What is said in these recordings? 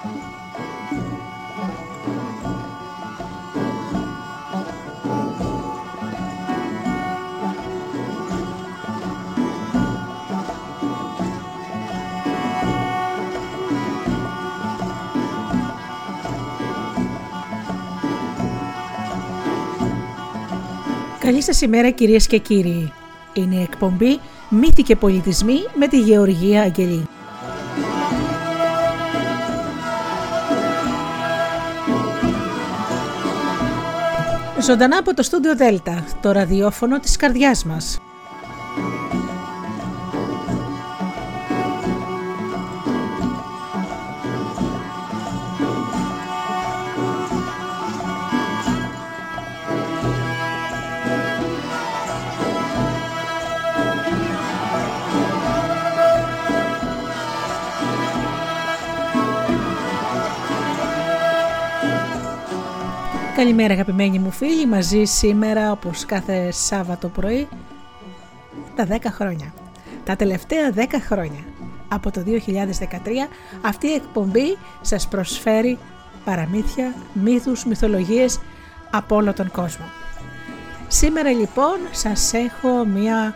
Καλή σας ημέρα κυρίες και κύριοι. Είναι η εκπομπή «Μύθοι και πολιτισμοί» με τη Γεωργία Αγγελή. Ζωντανά από το στούντιο Δέλτα, το ραδιόφωνο της καρδιάς μας. Καλημέρα αγαπημένοι μου φίλοι, μαζί σήμερα όπως κάθε Σάββατο πρωί τα 10 χρόνια. Τα τελευταία 10 χρόνια. Από το 2013 αυτή η εκπομπή σας προσφέρει παραμύθια, μύθους, μυθολογίες από όλο τον κόσμο. Σήμερα λοιπόν σας έχω μια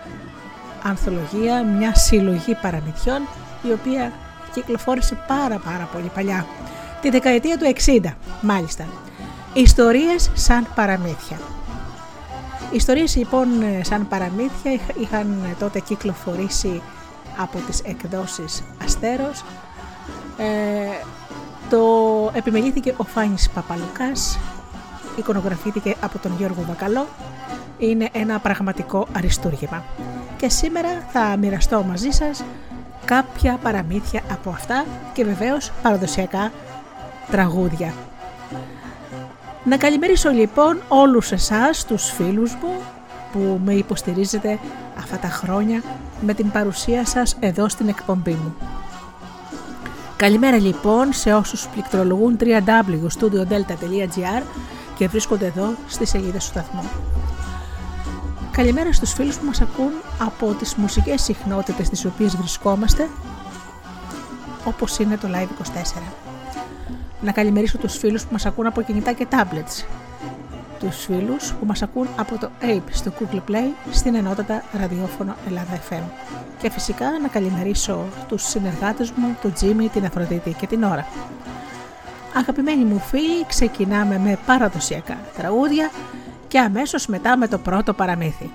ανθολογία, μια συλλογή παραμυθιών η οποία κυκλοφόρησε πάρα πάρα πολύ παλιά. Τη δεκαετία του 60 μάλιστα. Ιστορίες σαν παραμύθια. Ιστορίες λοιπόν σαν παραμύθια είχαν τότε κυκλοφορήσει από τις εκδόσεις Αστέρος. Ε, το επιμελήθηκε ο Φάνης Παπαλουκάς, εικονογραφήθηκε από τον Γιώργο Βακαλό. Είναι ένα πραγματικό αριστούργημα. Και σήμερα θα μοιραστώ μαζί σας κάποια παραμύθια από αυτά και βεβαίως παραδοσιακά τραγούδια. Να καλημερίσω λοιπόν όλους εσάς, τους φίλους μου που με υποστηρίζετε αυτά τα χρόνια με την παρουσία σας εδώ στην εκπομπή μου. Καλημέρα λοιπόν σε όσους πληκτρολογούν www.studiodelta.gr και βρίσκονται εδώ στη σελίδα του σταθμού. Καλημέρα στους φίλους που μας ακούν από τις μουσικές συχνότητες τις οποίες βρισκόμαστε όπως είναι το Live 24 να καλημερίσω τους φίλους που μας ακούν από κινητά και tablets, τους φίλους που μας ακούν από το Ape στο Google Play στην ενότητα ραδιόφωνο Ελλάδα FM και φυσικά να καλημερίσω τους συνεργάτες μου, τον Τζίμι, την Αφροδίτη και την Ώρα. Αγαπημένοι μου φίλοι, ξεκινάμε με παραδοσιακά τραγούδια και αμέσως μετά με το πρώτο παραμύθι.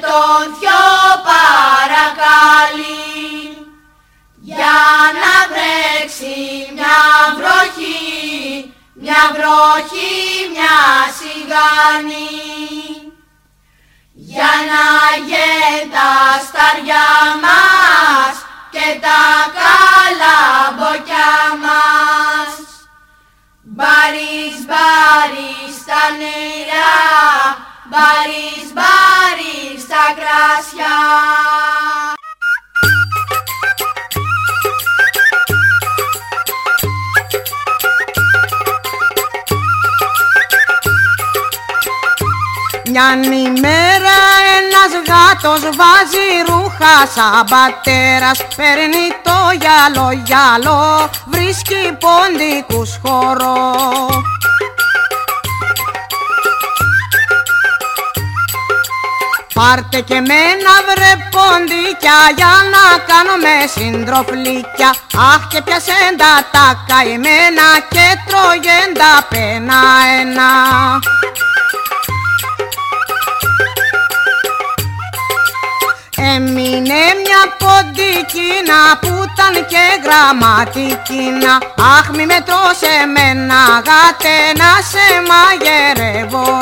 Τον θειό παρακαλεί για να βρέξει μια βροχή, μια βροχή, μια σιγάνη για να γεν τα σταριά μας και τα καλαμποκιά μας. Μπαρίς, μπαρίς τα νερά, μπαρίς, μπαρίς τα κράσια. Μιαν ημέρα ένας γάτος βάζει ρούχα σαν πατέρας Παίρνει το γυαλό γυαλό, βρίσκει ποντικούς χώρο Πάρτε και μένα βρε ποντίκια για να κάνουμε συντροφλίκια. Αχ και πιασέν τα καημένα και τρώγεν τα πένα ένα. Έμεινε μια ποντικίνα που ήταν και γραμματικίνα. Αχ μη με τρως εμένα γάτε να σε μαγειρεύω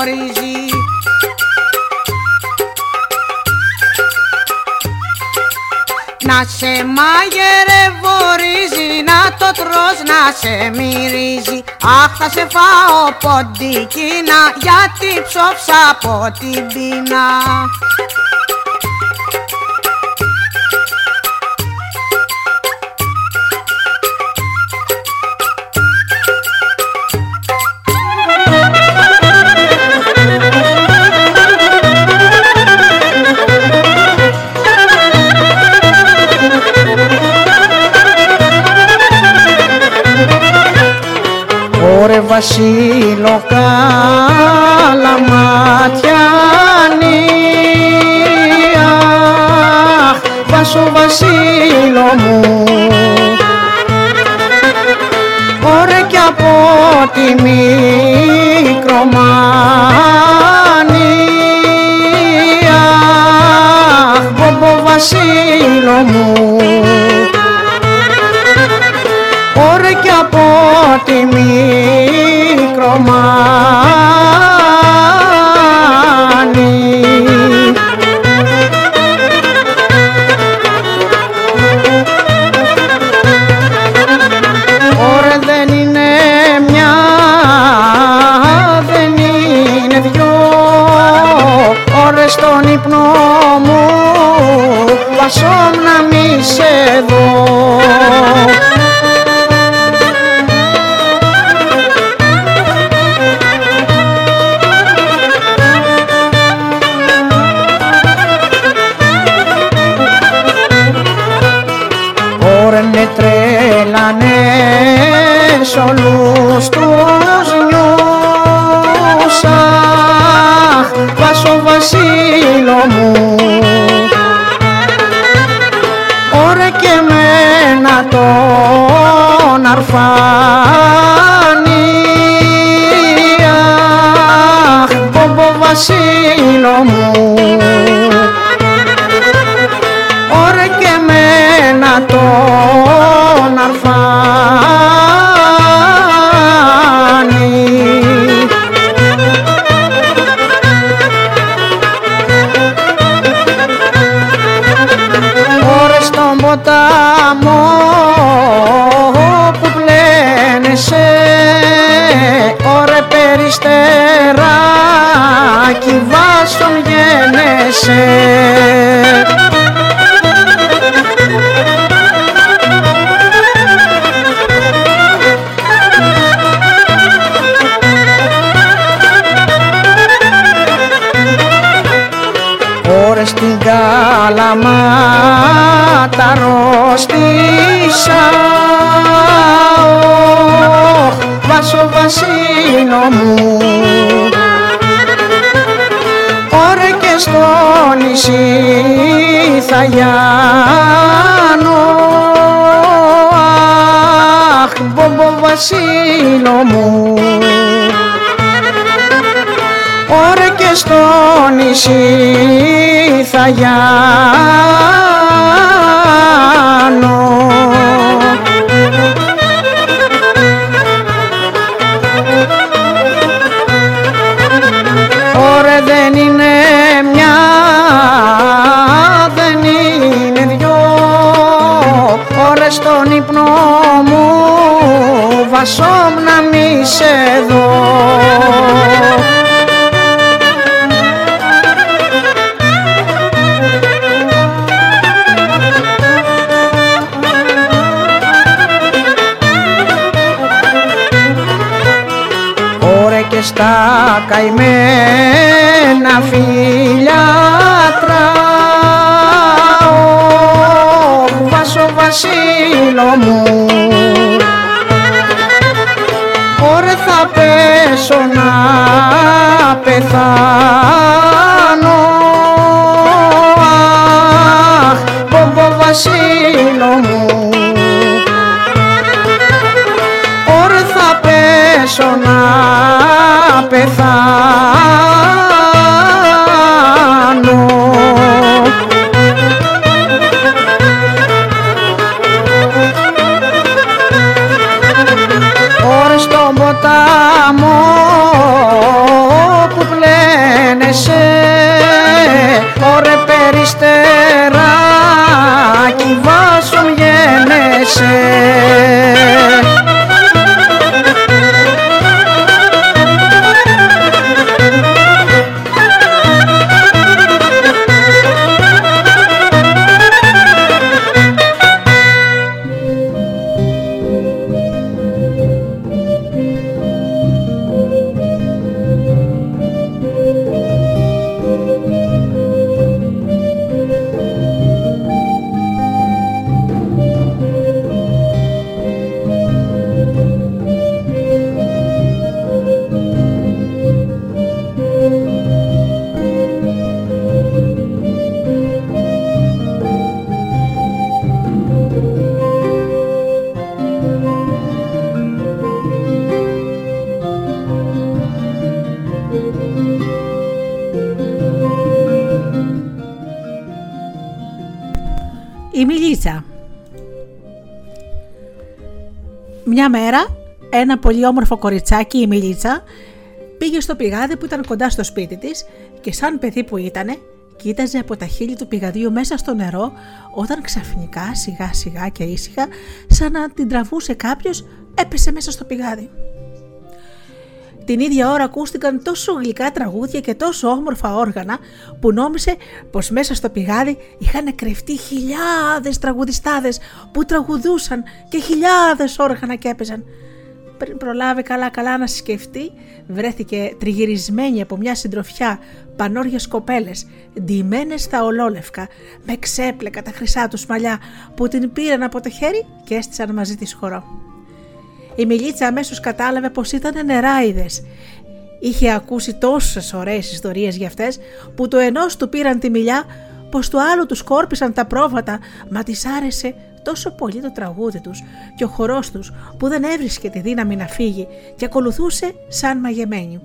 Να σε μαγειρευορίζει, να το τρως να σε μυρίζει. Αχ θα σε φάω ποντικίνα γιατί ψόψα από την πείνα βασίλο καλαματιανή Αχ, Βάσο βασίλο μου. Ωρε κι από τη μικρομανία Αχ, Μπομπο βασίλο μου τη μικρομάνη. Ωρε δεν είναι μια, δεν είναι δυο. Ωρε στον ύπνο μου βασόμ να μη σε δω τον αρφάνι Αχ, Μπομπο βασίλο μου. Ωρε και μένα τον αρφάνι Ωρε στον ποταμό περιστεράκι βάσον γένεσαι. Ωρε στην κάλαμα τα ρωστήσα Ωχ, Βάσο βασίλο μου. Ωρε και στο νησί θα γιάνω. Αχ, Μπομπο βασίλο μου. Ωρε και στο νησί θα γιάνω δεν είναι μια, δεν είναι δυο. Ωρε στον ύπνο μου βασόμ να μη σε δω στα καημένα φιλιάτρα Ωχ, Βάσο βασίλο μου. Ωρε θα πέσω να πεθάνω. Αχ, Μπομπο βασίλο μου. Ωρε θα πέσω να πεθάνω. Ωρε στον ποταμό που πλένεσαι. Ωρε περιστεράκι βάσον γένεσαι μέρα ένα πολύ όμορφο κοριτσάκι, η Μιλίτσα, πήγε στο πηγάδι που ήταν κοντά στο σπίτι της και σαν παιδί που ήτανε, κοίταζε από τα χείλη του πηγαδίου μέσα στο νερό όταν ξαφνικά σιγά σιγά και ήσυχα σαν να την τραβούσε κάποιος έπεσε μέσα στο πηγάδι. Την ίδια ώρα ακούστηκαν τόσο γλυκά τραγούδια και τόσο όμορφα όργανα που νόμισε πως μέσα στο πηγάδι είχαν κρυφτεί χιλιάδες τραγουδιστάδες που τραγουδούσαν και χιλιάδες όργανα και έπαιζαν. Πριν προλάβει καλά καλά να σκεφτεί, βρέθηκε τριγυρισμένη από μια συντροφιά πανόριες κοπέλες, ντυμένες στα ολόλευκα, με ξέπλεκα τα χρυσά τους μαλλιά που την πήραν από το χέρι και έστησαν μαζί της χορό. Η Μιλίτσα αμέσως κατάλαβε πως ήταν νεράιδες. Είχε ακούσει τόσες ωραίες ιστορίες για αυτές που το ενός του πήραν τη μιλιά πως του άλλου τους σκόρπισαν τα πρόβατα μα της άρεσε τόσο πολύ το τραγούδι τους και ο χορός τους που δεν έβρισκε τη δύναμη να φύγει και ακολουθούσε σαν μαγεμένη.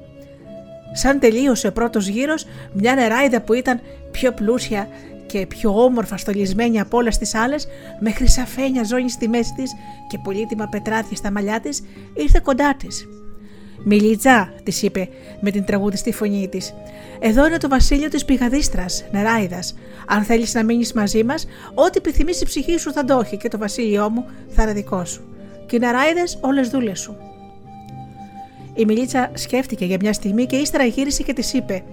Σαν τελείωσε ο πρώτος γύρος, μια νεράιδα που ήταν πιο πλούσια και πιο όμορφα στολισμένη από όλες τις άλλες, με χρυσαφένια ζώνη στη μέση της και πολύτιμα πετράδια στα μαλλιά της, ήρθε κοντά της. «Μιλιτζά», της είπε με την τραγουδιστή φωνή της, «εδώ είναι το βασίλειο της πηγαδίστρας, νεράιδας. Αν θέλεις να μείνεις μαζί μας, ό,τι επιθυμείς η ψυχή σου θα το έχει και το βασίλειό μου θα είναι δικό σου. Και οι νεράιδες όλες δούλες σου». Η Μιλίτσα σκέφτηκε για μια στιγμή και ύστερα γύρισε και της είπε: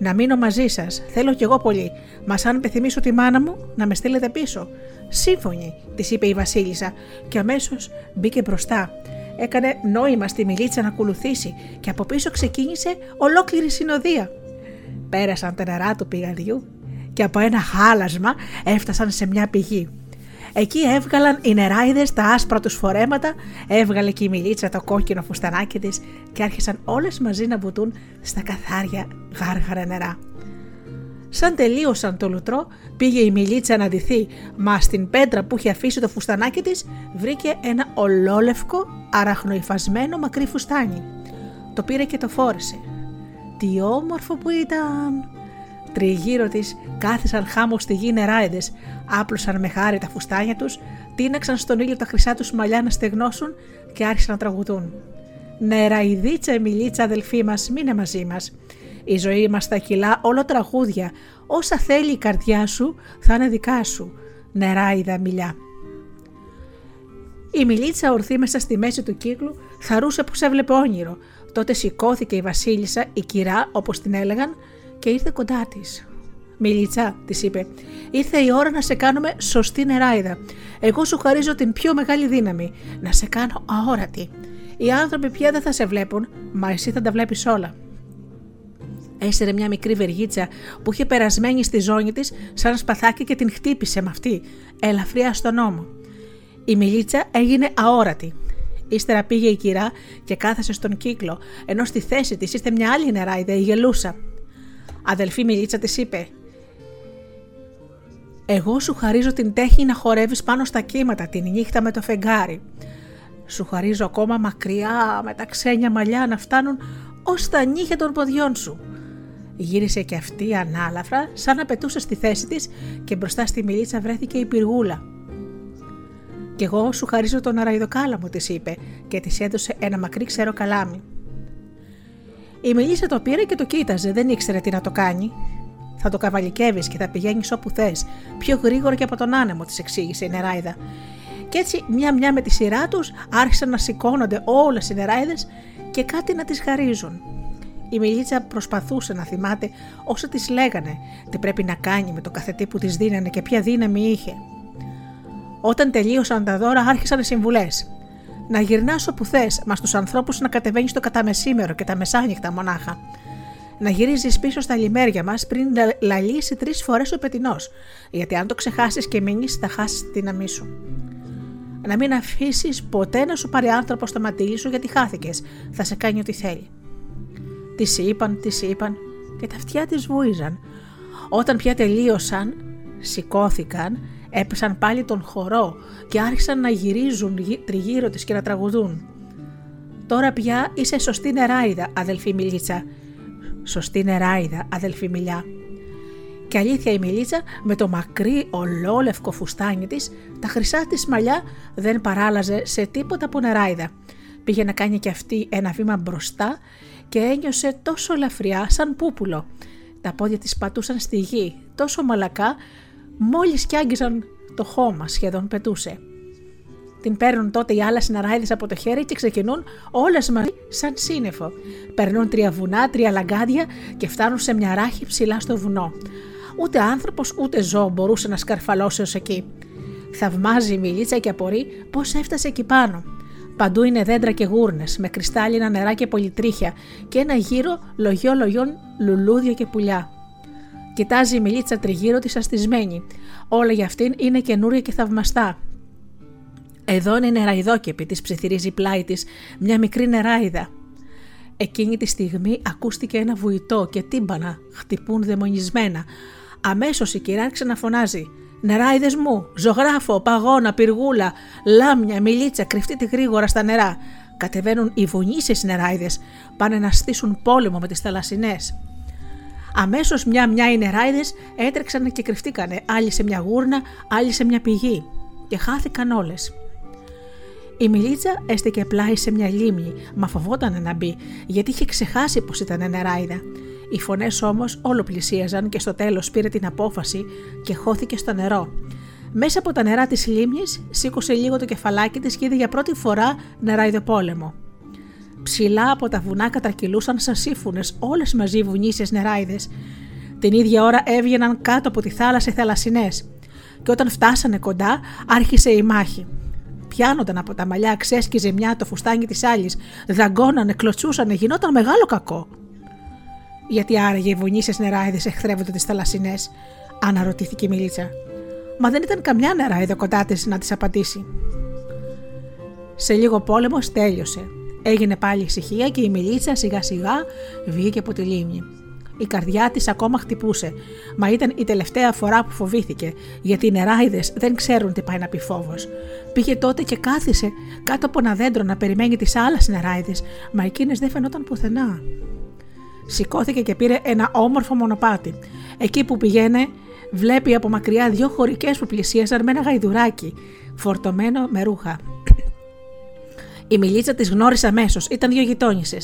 Να μείνω μαζί σας. Θέλω κι εγώ πολύ. Μας αν επιθυμήσω τη μάνα μου, να με στείλετε πίσω. Σύμφωνη, της είπε η Βασίλισσα, και αμέσως μπήκε μπροστά. Έκανε νόημα στη Μιλίτσα να ακολουθήσει και από πίσω ξεκίνησε ολόκληρη συνοδεία. Πέρασαν τα νερά του πηγαδιού και από ένα χάλασμα έφτασαν σε μια πηγή. Εκεί έβγαλαν οι νεράιδες τα άσπρα τους φορέματα, έβγαλε και η μιλίτσα το κόκκινο φουστανάκι της και άρχισαν όλες μαζί να βουτούν στα καθάρια γάργαρα νερά. Σαν τελείωσαν το λουτρό, πήγε η μιλίτσα να ντυθεί, μα στην πέτρα που είχε αφήσει το φουστανάκι της βρήκε ένα ολόλευκο, αραχνοϊφασμένο μακρύ φουστάνι. Το πήρε και το φόρεσε. Τι όμορφο που ήταν! Τριγύρω της κάθισαν χάμω στη γη νεράιδες, άπλωσαν με χάρη τα φουστάνια τους, τίναξαν στον ήλιο τα χρυσά τους μαλλιά να στεγνώσουν και άρχισαν να τραγουδούν. Νεραϊδίτσα, Εμιλίτσα, αδελφή μας, μείνε μαζί μας. Η ζωή μας θα κυλά όλο τραγούδια. Όσα θέλει η καρδιά σου θα είναι δικά σου. Νεράιδα μιλιά. Η Μιλίτσα ορθή μέσα στη μέση του κύκλου χαρούσε που σε έβλεπε όνειρο. Τότε σηκώθηκε η Βασίλισσα, η κυρά όπως την έλεγαν, και ήρθε κοντά της. Μιλίτσα, της είπε, ήρθε η ώρα να σε κάνουμε σωστή νεράιδα. Εγώ σου χαρίζω την πιο μεγάλη δύναμη, να σε κάνω αόρατη. Οι άνθρωποι πια δεν θα σε βλέπουν, μα εσύ θα τα βλέπεις όλα. Έσαιρε μια μικρή βεργίτσα που είχε περασμένη στη ζώνη της σαν σπαθάκι και την χτύπησε με αυτή, ελαφριά στον ώμο. Η μιλίτσα έγινε αόρατη. Ύστερα πήγε η κυρά και κάθεσε στον κύκλο, ενώ στη θέση της ήρθε μια άλλη νεράιδα, η γελούσα. Αδελφή Μιλίτσα της είπε: Εγώ σου χαρίζω την τέχνη να χορεύεις πάνω στα κύματα τη νύχτα με το φεγγάρι. Σου χαρίζω ακόμα μακριά με τα ξένια μαλλιά να φτάνουν ως τα νύχια των ποδιών σου. Γύρισε και αυτή ανάλαφρα, σαν να πετούσες στη θέση της και μπροστά στη μιλίτσα βρέθηκε η πυργούλα. «Κι εγώ σου χαρίζω τον αραϊδοκάλαμο», της είπε και της έδωσε ένα μακρύ ξερό καλάμι. Η Μελίσσα το πήρε και το κοίταζε, δεν ήξερε τι να το κάνει. Θα το καβαλικεύεις και θα πηγαίνεις όπου θες, πιο γρήγορα και από τον άνεμο, της εξήγησε η νεράιδα. Και έτσι, μια-μια με τη σειρά τους, άρχισαν να σηκώνονται όλες οι νεράιδες και κάτι να τις χαρίζουν. Η Μιλίτσα προσπαθούσε να θυμάται όσα της λέγανε, τι πρέπει να κάνει με το καθετή που της δίνανε και ποια δύναμη είχε. Όταν τελείωσαν τα δώρα, άρχισαν οι συμβουλές να γυρνάς όπου θες, μα στους ανθρώπους να κατεβαίνεις το καταμεσήμερο και τα μεσάνυχτα μονάχα. Να γυρίζεις πίσω στα λιμέρια μας πριν λαλήσει τρεις φορές ο πετεινός, γιατί αν το ξεχάσεις και μείνεις, θα χάσεις τη δύναμή σου. Να μην αφήσεις ποτέ να σου πάρει άνθρωπο στο ματίλι σου γιατί χάθηκες, θα σε κάνει ό,τι θέλει. Τη είπαν, τη είπαν και τα αυτιά της βούιζαν. Όταν πια τελείωσαν, σηκώθηκαν έπεσαν πάλι τον χορό και άρχισαν να γυρίζουν τριγύρω της και να τραγουδούν. «Τώρα πια είσαι σωστή νεράιδα, αδελφή Μιλίτσα». «Σωστή νεράιδα, αδελφή Μιλιά». Και αλήθεια η Μιλίτσα με το μακρύ ολόλευκο φουστάνι της, τα χρυσά της μαλλιά δεν παράλαζε σε τίποτα από νεράιδα. Πήγε να κάνει και αυτή ένα βήμα μπροστά και ένιωσε τόσο ελαφριά σαν πούπουλο. Τα πόδια της πατούσαν στη γη, τόσο μαλακά, μόλις κι άγγιζαν το χώμα σχεδόν πετούσε. Την παίρνουν τότε οι άλλε ναράιδε από το χέρι και ξεκινούν όλες μαζί σαν σύννεφο. Περνούν τρία βουνά, τρία λαγκάδια και φτάνουν σε μια ράχη ψηλά στο βουνό. Ούτε άνθρωπος ούτε ζώο μπορούσε να σκαρφαλώσει ως εκεί. Θαυμάζει η μιλίτσα και απορεί πώς έφτασε εκεί πάνω. Παντού είναι δέντρα και γούρνες, με κρυστάλλινα νερά και πολυτρίχια και ένα γύρο λογιό λογιών λουλούδια και πουλιά. Κοιτάζει η μιλίτσα τριγύρω της αστισμένη. Όλα για αυτήν είναι καινούρια και θαυμαστά. Εδώ είναι νεραϊδόκεπη, της ψιθυρίζει πλάι της μια μικρή νεράιδα. Εκείνη τη στιγμή ακούστηκε ένα βουητό και τύμπανα χτυπούν δαιμονισμένα. Αμέσως η κυρά ξαναφωνάζει. Νεράιδες μου, ζωγράφο, παγώνα, πυργούλα, λάμια, μιλίτσα, κρυφτείτε γρήγορα στα νερά. Κατεβαίνουν οι βουνίσιε νεράιδες, πάνε να στήσουν πόλεμο με τις θαλασσινές. Αμέσως μια-μια οι νεράιδες έτρεξαν και κρυφτήκανε, άλλοι σε μια γούρνα, άλλοι σε μια πηγή. Και χάθηκαν όλες. Η Μιλίτσα έστεκε πλάι σε μια λίμνη, μα φοβόταν να μπει, γιατί είχε ξεχάσει πως ήταν νεράιδα. Οι φωνές όμως όλο πλησίαζαν και στο τέλος πήρε την απόφαση και χώθηκε στο νερό. Μέσα από τα νερά της λίμνης σήκωσε λίγο το κεφαλάκι της και είδε για πρώτη φορά πόλεμο. Ψηλά από τα βουνά κατρακυλούσαν σαν σύμφωνε όλες μαζί βουνίσιες νεράιδες. Την ίδια ώρα έβγαιναν κάτω από τη θάλασσα οι θαλασσινές. Και όταν φτάσανε κοντά, άρχισε η μάχη πιάνονταν από τα μαλλιά, ξέσκιζε μια το φουστάνι της άλλης, δαγκώνανε, κλωτσούσανε, γινόταν μεγάλο κακό. Γιατί άραγε οι βουνίσιες νεράιδες εχθρεύονται τις θαλασσινές, αναρωτήθηκε η Μιλίτσα. Μα δεν ήταν καμιά νεράιδα κοντά της να τη απαντήσει. Σε λίγο πόλεμος τέλειωσε. Έγινε πάλι ησυχία και η Μιλίτσα σιγά σιγά βγήκε από τη λίμνη. Η καρδιά της ακόμα χτυπούσε, μα ήταν η τελευταία φορά που φοβήθηκε, γιατί οι νεράιδες δεν ξέρουν τι πάει να πει φόβος. Πήγε τότε και κάθισε κάτω από ένα δέντρο να περιμένει τις άλλες νεράιδες, μα εκείνες δεν φαινόταν πουθενά. Σηκώθηκε και πήρε ένα όμορφο μονοπάτι. Εκεί που πηγαίνε, βλέπει από μακριά δύο χωρικές που πλησίαζαν με ένα γαϊδουράκι, φορτωμένο με ρούχα. Η μιλίτσα τη γνώρισε αμέσως, ήταν δύο γειτόνισε.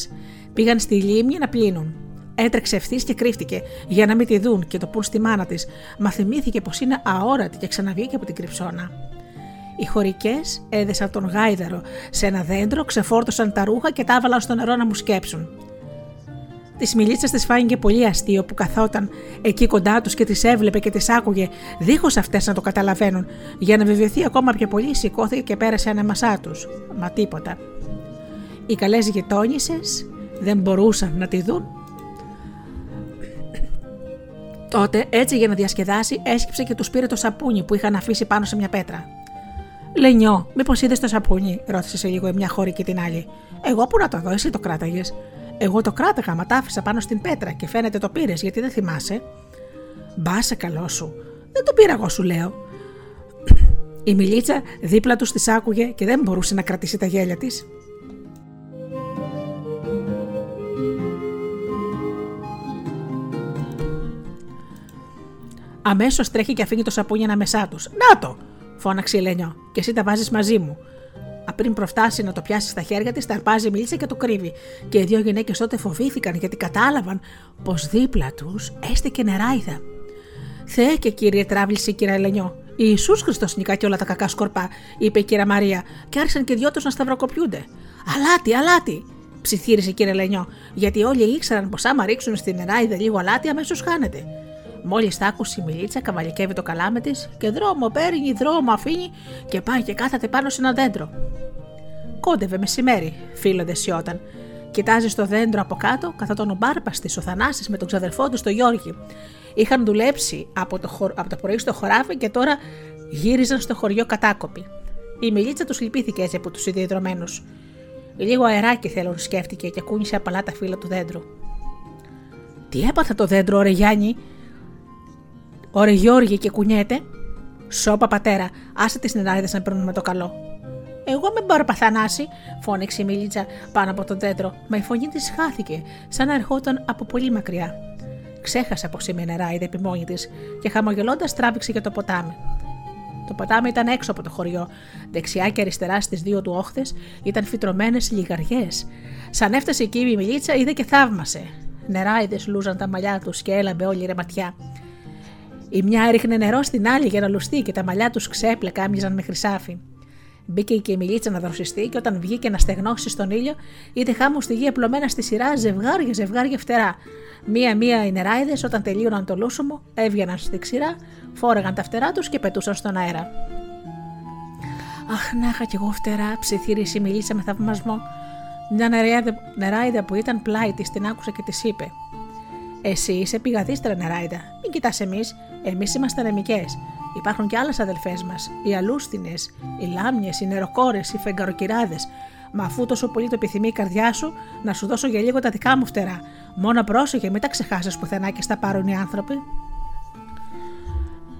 Πήγαν στη λίμνη να πλύνουν. Έτρεξε ευθύς και κρύφτηκε για να μην τη δουν και το πούν στη μάνα της, μα θυμήθηκε πως είναι αόρατη και ξαναβγήκε από την κρυψώνα. Οι χωρικές έδεσαν τον γάιδαρο σε ένα δέντρο, ξεφόρτωσαν τα ρούχα και τα έβαλαν στο νερό να μου σκέψουν. Τη μιλίτσα τη φάνηκε πολύ αστείο που καθόταν εκεί κοντά τους και τις έβλεπε και τις άκουγε, δίχως αυτές να το καταλαβαίνουν. Για να βεβαιωθεί ακόμα πιο πολύ, σηκώθηκε και πέρασε ανάμεσά τους. Μα τίποτα. Οι καλές γειτόνισε δεν μπορούσαν να τη δουν Τότε, έτσι για να διασκεδάσει, έσκυψε και τους πήρε το σαπούνι που είχαν αφήσει πάνω σε μια πέτρα. Λενιό, μήπως είδες το σαπούνι, ρώτησε σε λίγο η μια χώρη και την άλλη. Εγώ που να το δω, εσύ το κράταγες. Εγώ το κράταγα, μα τα άφησα πάνω στην πέτρα και φαίνεται το πήρες γιατί δεν θυμάσαι. Μπάσε καλό σου. Δεν το πήρα εγώ, σου λέω. Η μιλίτσα δίπλα τους της άκουγε και δεν μπορούσε να κρατήσει τα γέλια της. Αμέσως τρέχει και αφήνει το σαπούνι ανάμεσά τους. Να το! φώναξε η Λένιο, και εσύ τα βάζεις μαζί μου. Απριν προφτάσει να το πιάσει στα χέρια της, τα αρπάζει μίλησε και το κρύβει. Και οι δύο γυναίκες τότε φοβήθηκαν γιατί κατάλαβαν πως δίπλα τους έστεκε νεράιδα. Θεέ και κύριε, τράβλησε η κυρία Λενιό. Ιησούς Χριστός νικά και όλα τα κακά σκορπά, είπε η κυρία Μαρία, και άρχισαν και δυο τους να σταυροκοπιούνται. Αλάτι, αλάτι, ψιθύρισε η κυρία Λενιό, γιατί όλοι ήξεραν πως άμα ρίξουν στην νεράιδα λίγο αλάτι, αμέσως χάνεται. Μόλις τα άκουσε η μιλίτσα, καβαλικεύει το καλάμε της και δρόμο παίρνει, δρόμο αφήνει και πάει και κάθεται πάνω σε ένα δέντρο. Κόντευε μεσημέρι, φίλο σιώταν. Κοιτάζει στο δέντρο από κάτω, καθόταν ο Μπάρπας της ο Θανάσης με τον ξαδερφό του, το Γιώργη. Είχαν δουλέψει από το, χω... από το πρωί στο χωράφι και τώρα γύριζαν στο χωριό κατάκοποι. Η μιλίτσα τους λυπήθηκε έτσι από τους ιδιαιτρωμένου. Λίγο αεράκι θέλουν, σκέφτηκε και κούνησε απαλά τα φύλλα του δέντρου. Τι έπαθα το δέντρο, ρε Γιάννη, Ωρε Γιώργη και κουνιέται. Σώπα πατέρα, άσε τις νεράδε να παίρνουν με το καλό. Εγώ με μπορώ παθανάσει, φώνηξε η Μιλίτσα πάνω από το δέντρο, μα η φωνή της χάθηκε, σαν να ερχόταν από πολύ μακριά. Ξέχασε πως είμαι νεράιδα επί μόνη της και χαμογελώντας τράβηξε για το ποτάμι. Το ποτάμι ήταν έξω από το χωριό. Δεξιά και αριστερά στις δύο του όχθες ήταν φυτρωμένες λιγαριές. Σαν έφτασε εκεί η μιλίτσα, είδε και θαύμασε. Νεράιδες λούζαν τα μαλλιά τους και έλαμπε όλη η ρεματιά. Η μια έριχνε νερό στην άλλη για να λουστεί και τα μαλλιά τους ξέπλεκα άμοιαζαν με χρυσάφι. Μπήκε και η μιλίτσα να δροσιστεί και όταν βγήκε να στεγνώσει στον ήλιο, είδε χάμου στη γη απλωμένα στη σειρά ζευγάρια ζευγάρια φτερά. Μία-μία οι νεράιδες, όταν τελείωναν το λούσομο, έβγαιναν στη ξηρά, φόρεγαν τα φτερά τους και πετούσαν στον αέρα. Αχ, να είχα κι εγώ φτερά, ψιθύρισε η μιλίτσα με θαυμασμό. Μια νεράιδα που ήταν πλάι της την άκουσε και της είπε: Εσύ είσαι πηγαδίστρα νεράιδα, μην κοιτάς εμείς, εμείς είμαστε νεμικέ. Υπάρχουν και άλλες αδελφές μας, οι αλούστινες, οι λάμιε, οι νεροκόρες, οι φεγγαροκυράδες. Μα αφού τόσο πολύ το επιθυμεί η καρδιά σου, να σου δώσω για λίγο τα δικά μου φτερά. Μόνο πρόσεχε, μην τα ξεχάσεις πουθενά και στα πάρουν οι άνθρωποι.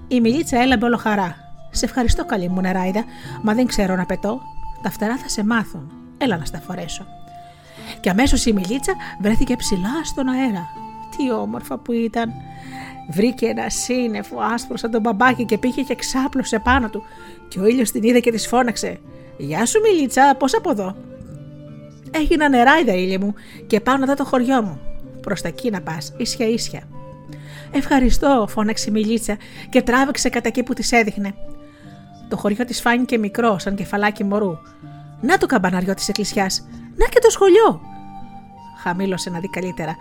Η μιλίτσα έλαμπε όλο χαρά. Σε ευχαριστώ, καλή μου νεράιδα, μα δεν ξέρω να πετώ. Τα φτερά θα σε μάθουν. Έλα να στα φορέσω. Και αμέσως η μιλίτσα βρέθηκε ψηλά στον αέρα. Τι όμορφα που ήταν. Βρήκε ένα σύννεφο άσπρο σαν τον μπαμπάκι και πήγε και ξάπλωσε πάνω του. Και ο ήλιος την είδε και της φώναξε: Γεια σου, Μιλίτσα, πώς από εδώ; Έγινα νεράιδα, ήλιο μου, και πάω να δω το χωριό μου. Προς τα εκεί να πας, ίσια ίσια. Ευχαριστώ, φώναξε η Μιλίτσα και τράβηξε κατά εκεί που της έδειχνε. Το χωριό της φάνηκε μικρό, σαν κεφαλάκι μωρού. Να το καμπαναριό της εκκλησιάς, να και το σχολείο. Χαμήλωσε να δει καλύτερα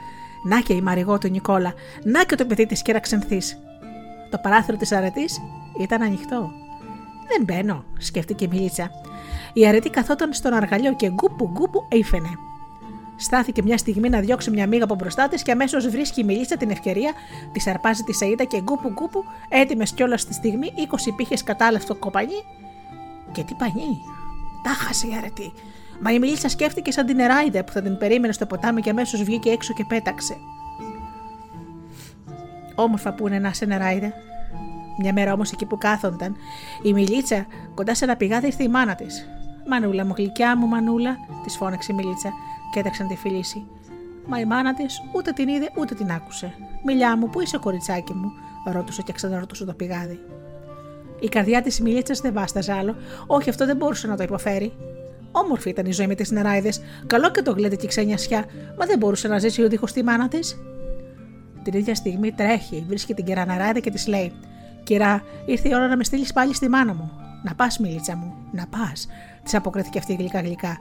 να και η μαριγό του Νικόλα, να και το παιδί της Κεραξενθή. Το παράθυρο της αρετής ήταν ανοιχτό. Δεν μπαίνω, σκέφτηκε η Μιλίτσα. Η αρετή καθόταν στον αργαλιό και γκούπου γκούπου ήφαινε. Στάθηκε μια στιγμή να διώξει μια μίγα από μπροστά της και αμέσως βρίσκει η Μιλίτσα την ευκαιρία, τη αρπάζει τη σαΐτα και γκούπου γκούπου, έτοιμες κιόλας στη στιγμή, 20 πύχες κατάλευτο κοπανί. Και τι πανί, τα χάσε η αρετή. Μα η Μιλίτσα σκέφτηκε σαν την Εράιδα που θα την περίμενε στο ποτάμι και αμέσως βγήκε έξω και πέταξε. Όμορφα που είναι να σε Εράιδα. Μια μέρα όμως εκεί που κάθονταν, η Μιλίτσα κοντά σε ένα πηγάδι ήρθε η μάνα της. Μανούλα μου, γλυκιά μου, Μανούλα, της φώναξε η Μιλίτσα και έταξε να τη φιλήσει. Μα η μάνα της ούτε την είδε ούτε την άκουσε. Μιλιά μου, πού είσαι, κοριτσάκι μου, ρώτησε και ξαναρωτούσε το πηγάδι. Η καρδιά της Μιλίτσα δεν βάσταζε άλλο, όχι αυτό δεν μπορούσε να το υποφέρει. Όμορφη ήταν η ζωή με τις νεράιδες, καλό και το γλέντι και η ξενιασιά, μα δεν μπορούσε να ζήσει ο δίχως τη μάνα της. Την ίδια στιγμή τρέχει, βρίσκει την κυρά νεράιδα και της λέει: Κυρά, ήρθε η ώρα να με στείλεις πάλι στη μάνα μου. Να πας, μιλίτσα μου, να πας, της αποκρίθηκε αυτή γλυκά-γλυκά.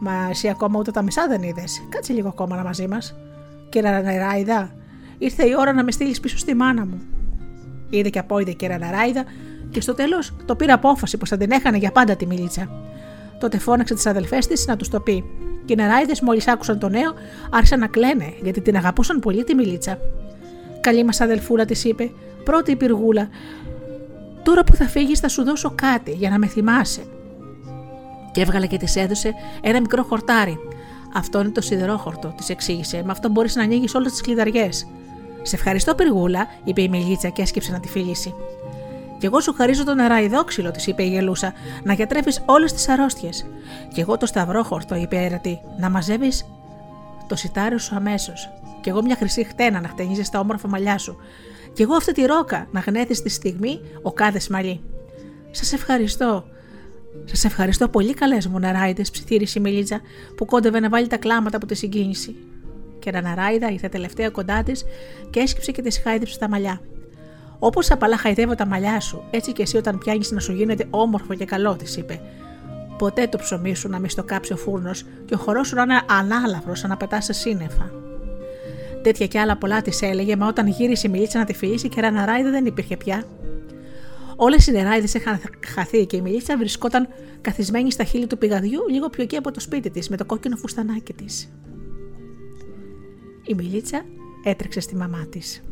Μα εσύ ακόμα ούτε τα μισά δεν είδες. Κάτσε λίγο ακόμα να μαζί μας. Κυρά νεράιδα, ήρθε η ώρα να με στείλεις πίσω στη μάνα μου. Είδε και απόειδε κυρά νεράιδα και στο τέλος το πήρε απόφαση πως θα την έχανε για πάντα τη μιλίτσα. Τότε φώναξε τις αδελφές της να τους το πει. Και οι νεράιδες, μόλις άκουσαν το νέο, άρχισαν να κλαίνε γιατί την αγαπούσαν πολύ τη μιλίτσα. Καλή μας αδελφούλα, της είπε, πρώτη η πυργούλα. Τώρα που θα φύγεις, θα σου δώσω κάτι για να με θυμάσαι. Και έβγαλε και της έδωσε ένα μικρό χορτάρι. Αυτό είναι το σιδερόχορτο, της εξήγησε. Με αυτό μπορείς να ανοίγεις όλες τις κλειδαριές. Σε ευχαριστώ, πυργούλα, είπε η Μιλίτσα και έσκυψε να τη φιλήσει. Κι εγώ σου χαρίζω το νεραϊδόξυλο, της είπε η Γελούσα, να γιατρεύει όλες τις αρρώστιες. Κι εγώ το σταυρόχορτο, είπε η Αίρατη, να μαζεύεις το σιτάρι σου αμέσως. Κι εγώ μια χρυσή χτένα να χτενίζεις τα όμορφα μαλλιά σου. Κι εγώ αυτή τη ρόκα να γνέθεις τη στιγμή ο κάδες μαλλί. Σας ευχαριστώ. Σας ευχαριστώ πολύ, καλές μου νεράιδες, ψιθύρισε η Μιλίτσα, που κόντευε να βάλει τα κλάματα από τη συγκίνηση. Και ένα νεράιδα ήρθε τελευταία κοντά της και έσκυψε και τη χάιδεψε τα μαλλιά. Όπως απαλά χαϊδεύω τα μαλλιά σου, έτσι και εσύ όταν πιάνεις να σου γίνεται όμορφο και καλό, της είπε. Ποτέ το ψωμί σου να μη στο κάψει ο φούρνος και ο χορός σου να είναι ανάλαφρο σαν να πετάς σε σύννεφα. Τέτοια κι άλλα πολλά της έλεγε, μα όταν γύρισε η μιλίτσα να τη φιλήσει και ραναράιδε δεν υπήρχε πια. Όλες οι νεράιδες είχαν χαθεί και η μιλίτσα βρισκόταν καθισμένη στα χείλη του πηγαδιού, λίγο πιο εκεί από το σπίτι της, με το κόκκινο φουστανάκι της. Η μιλίτσα έτρεξε στη μαμά της.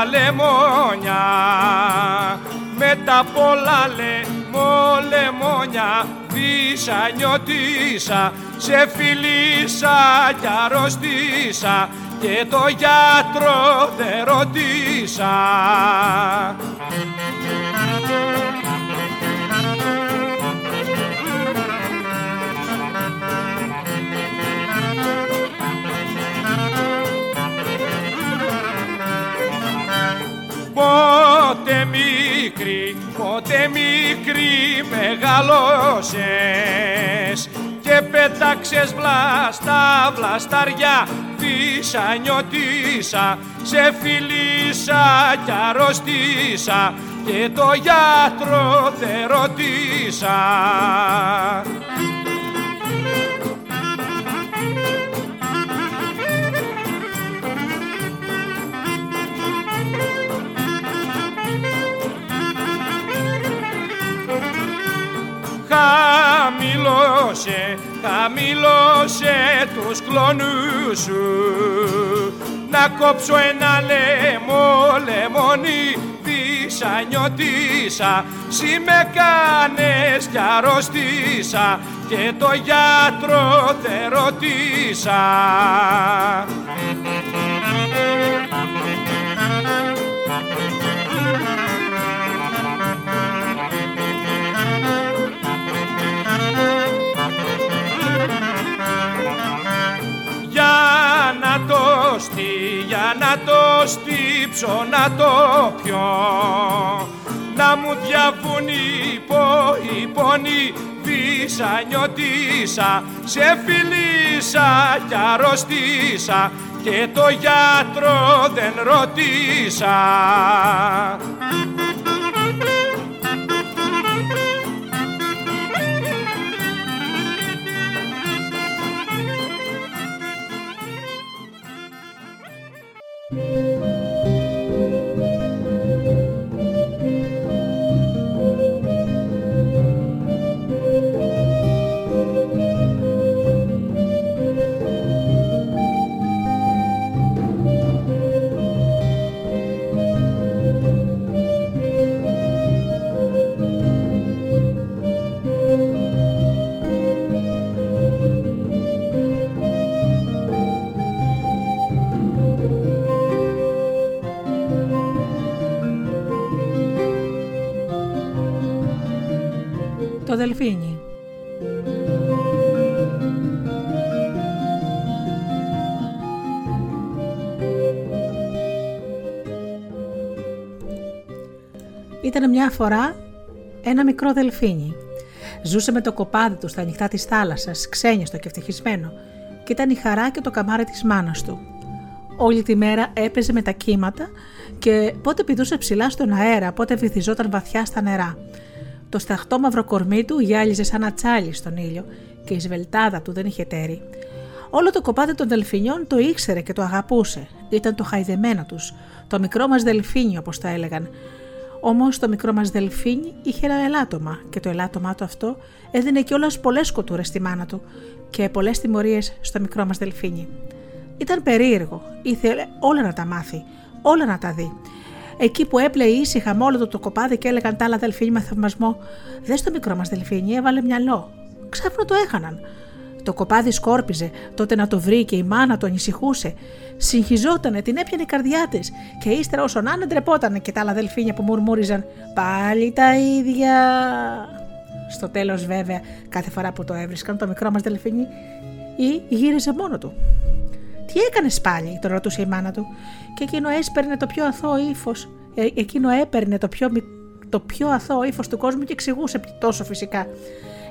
του λαλεμόνια με τα πολλά λεμό λεμόνια δίσα νιωτήσα σε φιλήσα κι αρρωστήσα και το γιατρό δεν ρωτήσα. Μικρή μεγαλώσες και πέταξες βλαστά βλασταριά της νιωτήσα, σε φιλήσα κι αρρωστήσα και το γιατρό δεν ρωτήσα. Χαμηλώσε, χαμηλώσε τους κλονούς σου να κόψω ένα λαιμό, λεμονί δίσα νιωτήσα σι με κάνες κι αρρωστήσα και το γιατρό δεν ρωτήσα. Για να το στύψω να το πιω να μου διαβούν οι, πο, οι πόνοι νιωτήσα σε φιλήσα κι αρρωστήσα και το γιατρό δεν ρωτήσα. Δελφίνη. Ήταν μια φορά ένα μικρό δελφίνι. Ζούσε με το κοπάδι του στα ανοιχτά της θάλασσας, ξένιστο και ευτυχισμένο, και ήταν η χαρά και το καμάρι της μάνας του. Όλη τη μέρα έπαιζε με τα κύματα και πότε πηδούσε ψηλά στον αέρα, πότε βυθιζόταν βαθιά στα νερά. Το σταχτό μαύρο κορμί του γυάλιζε σαν ατσάλι στον ήλιο και η σβελτάδα του δεν είχε τέρι. Όλο το κοπάδι των δελφινιών το ήξερε και το αγαπούσε. Ήταν το χαϊδεμένο τους, το μικρό μας δελφίνι όπως τα έλεγαν. Όμως το μικρό μας δελφίνι είχε ένα ελάττωμα και το ελάττωμά του αυτό έδινε κιόλας πολλές κοτούρες στη μάνα του και πολλές τιμωρίες στο μικρό μας δελφίνι. Ήταν περίεργο, ήθελε όλα να τα μάθει, όλα να τα δει εκεί που έπλεε ήσυχα με όλο το, το κοπάδι και έλεγαν τα άλλα δελφίνια με θαυμασμό: Δες το μικρό μας δελφίνι, έβαλε μυαλό. Ξάφνου το έχαναν. Το κοπάδι σκόρπιζε, τότε να το βρει και η μάνα το ανησυχούσε. Συγχυζότανε, την έπιανε η καρδιά της και ύστερα όσο να ντρεπότανε και τα άλλα δελφίνια που μουρμούριζαν Πάλι τα ίδια. Στο τέλος, βέβαια, κάθε φορά που το έβρισκαν, το μικρό μας δελφίνι ή γύριζε μόνο του. Τι έκανες πάλι, τον ρωτούσε η μάνα του, και εκείνο έσπερνε το πιο αθώο ύφος. Ε, εκείνο έπαιρνε το πιο, το πιο αθώο ύφος του κόσμου και εξηγούσε τόσο φυσικά.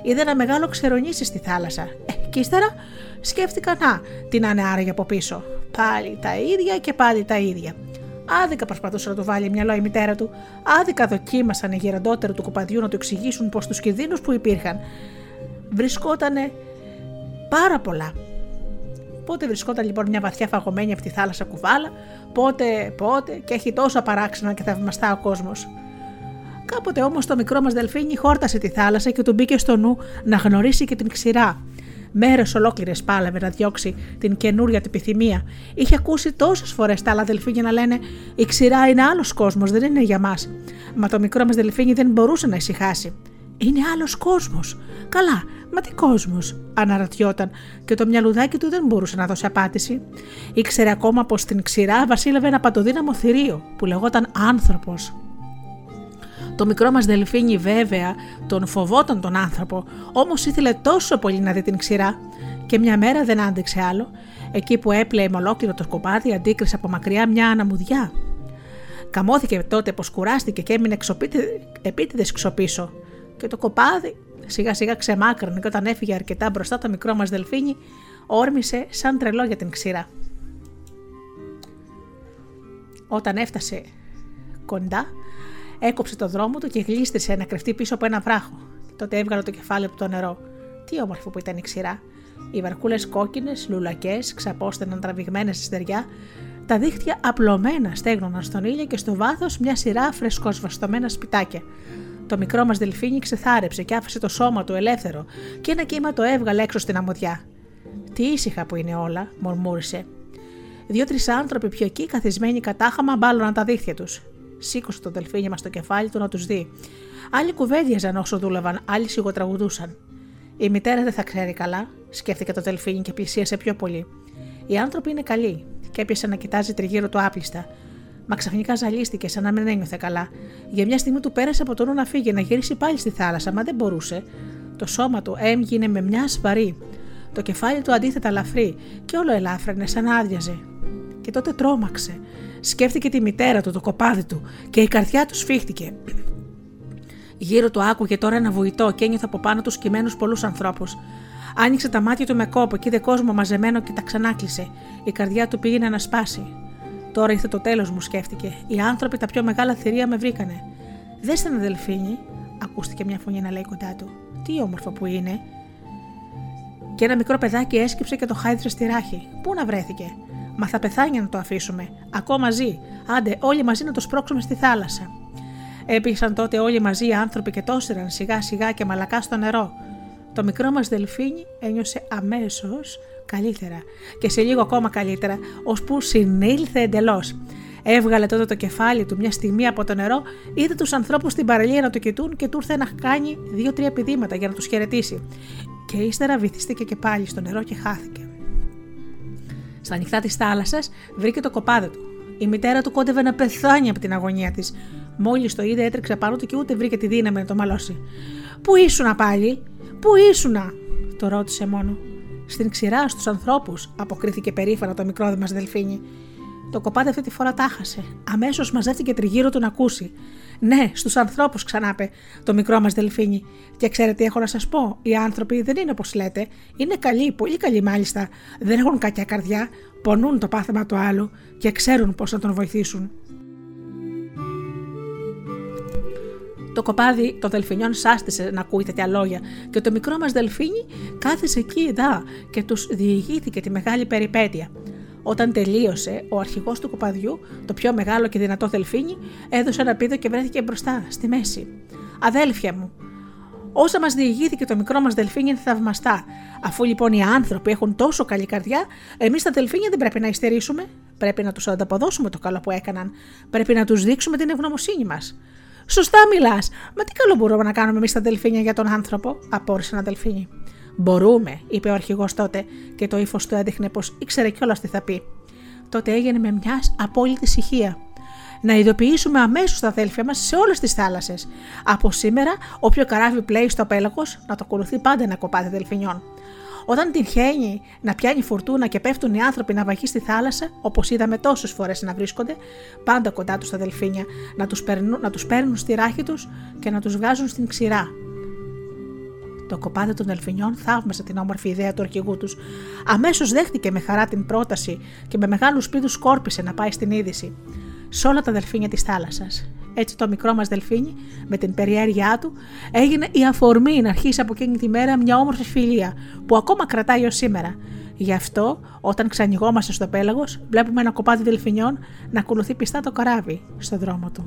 Είδε ένα μεγάλο ξερονίσι στη θάλασσα. Ε, και ύστερα σκέφτηκα να, την άνε άραγε από πίσω. Πάλι τα ίδια και πάλι τα ίδια. Άδικα προσπαθούσε να του βάλει μυαλό η μητέρα του. Άδικα δοκίμασαν οι γεραντότεροι του κοπαδιού να του εξηγήσουν πως τους κινδύνους που υπήρχαν βρισκότανε πάρα πολλά Πότε βρισκόταν λοιπόν μια βαθιά φαγωμένη από τη θάλασσα κουβάλα, πότε, πότε και έχει τόσο παράξενα και θαυμαστά ο κόσμος. Κάποτε όμως το μικρό μας δελφίνι χόρτασε τη θάλασσα και του μπήκε στο νου να γνωρίσει και την ξηρά. Μέρες ολόκληρες πάλευε να διώξει την καινούρια του επιθυμία. Είχε ακούσει τόσες φορές τα άλλα δελφίνια να λένε: Η ξηρά είναι άλλος κόσμος, δεν είναι για μας. Μα το μικρό μας δελφίνι δεν μπορούσε να ησυχάσει. Είναι άλλος κόσμος. Καλά, μα τι κόσμος, αναρωτιόταν και το μυαλουδάκι του δεν μπορούσε να δώσει απάντηση. Ήξερε ακόμα πως στην ξηρά βασίλευε ένα παντοδύναμο θηρίο που λεγόταν άνθρωπος. Το μικρό μας δελφίνι βέβαια τον φοβόταν τον άνθρωπο, όμως ήθελε τόσο πολύ να δει την ξηρά. Και μια μέρα δεν άντεξε άλλο, εκεί που έπλεε με ολόκληρο το σκοπάδι, αντίκρισε από μακριά μια αναμουδιά. Καμώθηκε τότε πως κουράστηκε και έμεινε επίτηδες ξοπίσω. Και το κοπάδι σιγά σιγά ξεμάκρυνε και όταν έφυγε αρκετά μπροστά το μικρό μας δελφίνι, όρμησε σαν τρελό για την ξηρά. Όταν έφτασε κοντά, Έκοψε το δρόμο του και γλίστησε να κρυφτεί πίσω από ένα βράχο. Τότε έβγαλε το κεφάλι από το νερό. Τι όμορφο που ήταν η ξηρά. Οι βαρκούλες κόκκινες, λουλακές, ξαπόστεναν τραβηγμένες στη στεριά, τα δίχτυα απλωμένα στέγνωναν στον ήλιο και στο βάθος μια σειρά φρεσκοσβαστομένα σπιτάκια. Το μικρό μας δελφίνι ξεθάρεψε και άφησε το σώμα του ελεύθερο και ένα κύμα το έβγαλε έξω στην αμμουδιά. Τι ήσυχα που είναι όλα, μουρμούρισε. Δύο-τρει άνθρωποι πιο εκεί, καθισμένοι κατάχαμα, μπάλωναν τα δίχτυα τους. Σήκωσε το δελφίνι μας στο κεφάλι του να τους δει. Άλλοι κουβέντιαζαν όσο δούλευαν, άλλοι σιγοτραγουδούσαν. Η μητέρα δεν θα ξέρει καλά, σκέφτηκε το δελφίνι και πλησίασε πιο πολύ. Οι άνθρωποι είναι καλοί, και έπιασε να κοιτάζει τριγύρω του άπλιστα. Μα ξαφνικά ζαλίστηκε, σαν να μην ένιωθε καλά. Για μια στιγμή του πέρασε από το νου να φύγει, να γυρίσει πάλι στη θάλασσα, μα δεν μπορούσε. Το σώμα του έμγινε με μια σβαρή. Το κεφάλι του αντίθετα ελαφρύ και όλο ελάφρυνε σαν άδειαζε. Και τότε τρόμαξε. Σκέφτηκε τη μητέρα του, το κοπάδι του και η καρδιά του σφίχτηκε. Γύρω του άκουγε τώρα ένα βουητό και ένιωθε από πάνω του κειμένου πολλούς ανθρώπους. Άνοιξε τα μάτια του με κόπο και είδε κόσμο μαζεμένο και τα ξανάκλεισε. Η καρδιά του πήγαινε να σπάσει. Τώρα ήρθε το τέλος, μου σκέφτηκε. Οι άνθρωποι τα πιο μεγάλα θηρία με βρήκανε. Δέστε ένα δελφίνι, ακούστηκε μια φωνή να λέει κοντά του. Τι όμορφο που είναι. Και ένα μικρό παιδάκι έσκυψε και το χάιδρε στη ράχη. Πού να βρέθηκε; Μα θα πεθάνει να το αφήσουμε. Ακόμα ζει. Άντε, όλοι μαζί να το σπρώξουμε στη θάλασσα. Έπειξαν τότε όλοι μαζί οι άνθρωποι και τόσεραν σιγά σιγά και μαλακά στο νερό. Το μικρό μας δελφίνι ένιωσε αμέσως καλύτερα και σε λίγο ακόμα καλύτερα, ώσπου συνήλθε εντελώς. Έβγαλε τότε το κεφάλι του μια στιγμή από το νερό, είδε τους ανθρώπους στην παραλία να το κοιτούν και του ήρθε να κάνει δύο-τρία πηδήματα για να τους χαιρετήσει. Και ύστερα βυθίστηκε και πάλι στο νερό και χάθηκε. Στα νυχτά της θάλασσας βρήκε το κοπάδι του. Η μητέρα του κόντευε να πεθάνει από την αγωνία της. Μόλις το είδε, έτρεξε πάνω του και ούτε βρήκε τη δύναμη να το μαλώσει. Πού ήσουνα πάλι, Πού ήσουνα, το ρώτησε μόνο. Στην ξηρά στους ανθρώπους, αποκρίθηκε περήφανα το μικρό μας δελφίνι. Το κοπάδι αυτή τη φορά τάχασε. Αμέσως μαζεύτηκε τριγύρω του να ακούσει. Ναι, στους ανθρώπους, ξανάπε το μικρό μας δελφίνι. Και ξέρετε τι έχω να σας πω. Οι άνθρωποι δεν είναι όπως λέτε. Είναι καλοί, πολύ καλοί μάλιστα. Δεν έχουν κακιά καρδιά. Πονούν το πάθημα του άλλου και ξέρουν πώς να τον βοηθήσουν. Το κοπάδι των δελφινιών σάστησε να ακούει τέτοια λόγια και το μικρό μας δελφίνι κάθισε εκεί εδώ και τους διηγήθηκε τη μεγάλη περιπέτεια. Όταν τελείωσε, ο αρχηγός του κοπαδιού, το πιο μεγάλο και δυνατό δελφίνι, έδωσε ένα πίδο και βρέθηκε μπροστά, στη μέση. Αδέλφια μου, όσα μας διηγήθηκε το μικρό μας δελφίνι είναι θαυμαστά. Αφού λοιπόν οι άνθρωποι έχουν τόσο καλή καρδιά, εμείς τα δελφίνια δεν πρέπει να υστερήσουμε. Πρέπει να τους ανταποδώσουμε το καλό που έκαναν. Πρέπει να τους δείξουμε την ευγνωμοσύνη μας. Σωστά μιλάς. Μα τι καλό μπορούμε να κάνουμε εμείς τα δελφίνια για τον άνθρωπο, απόρρισε ένα δελφίνι. Μπορούμε, είπε ο αρχηγός τότε, και το ύφος του έδειχνε πως ήξερε κιόλας τι θα πει. Τότε έγινε με μιας απόλυτη ησυχία. Να ειδοποιήσουμε αμέσως τα αδέλφια μας σε όλες τις θάλασσες. Από σήμερα, όποιο καράβι πλέει στο πέλαγος, να το ακολουθεί πάντα ένα κοπάδι δελφινιών. Όταν τυχαίνει να πιάνει φουρτούνα και πέφτουν οι άνθρωποι να βαγεί στη θάλασσα, όπως είδαμε τόσες φορές να βρίσκονται, πάντα κοντά τους τα δελφίνια, να τους παίρνουν, να τους παίρνουν στη ράχη τους και να τους βγάζουν στην ξηρά, το κοπάδι των Δελφινιών θαύμασε την όμορφη ιδέα του αρχηγού τους. Αμέσως δέχτηκε με χαρά την πρόταση και με μεγάλους πίδου σκόρπισε να πάει στην είδηση. Σε όλα τα δελφίνια της θάλασσας. Έτσι το μικρό μας δελφίνι, με την περιέργειά του, έγινε η αφορμή να αρχίσει από εκείνη τη μέρα μια όμορφη φιλία που ακόμα κρατάει ως σήμερα. Γι' αυτό, όταν ξανοιγόμαστε στο πέλαγος, βλέπουμε ένα κοπάδι δελφινιών να ακολουθεί πιστά το καράβι στο δρόμο του.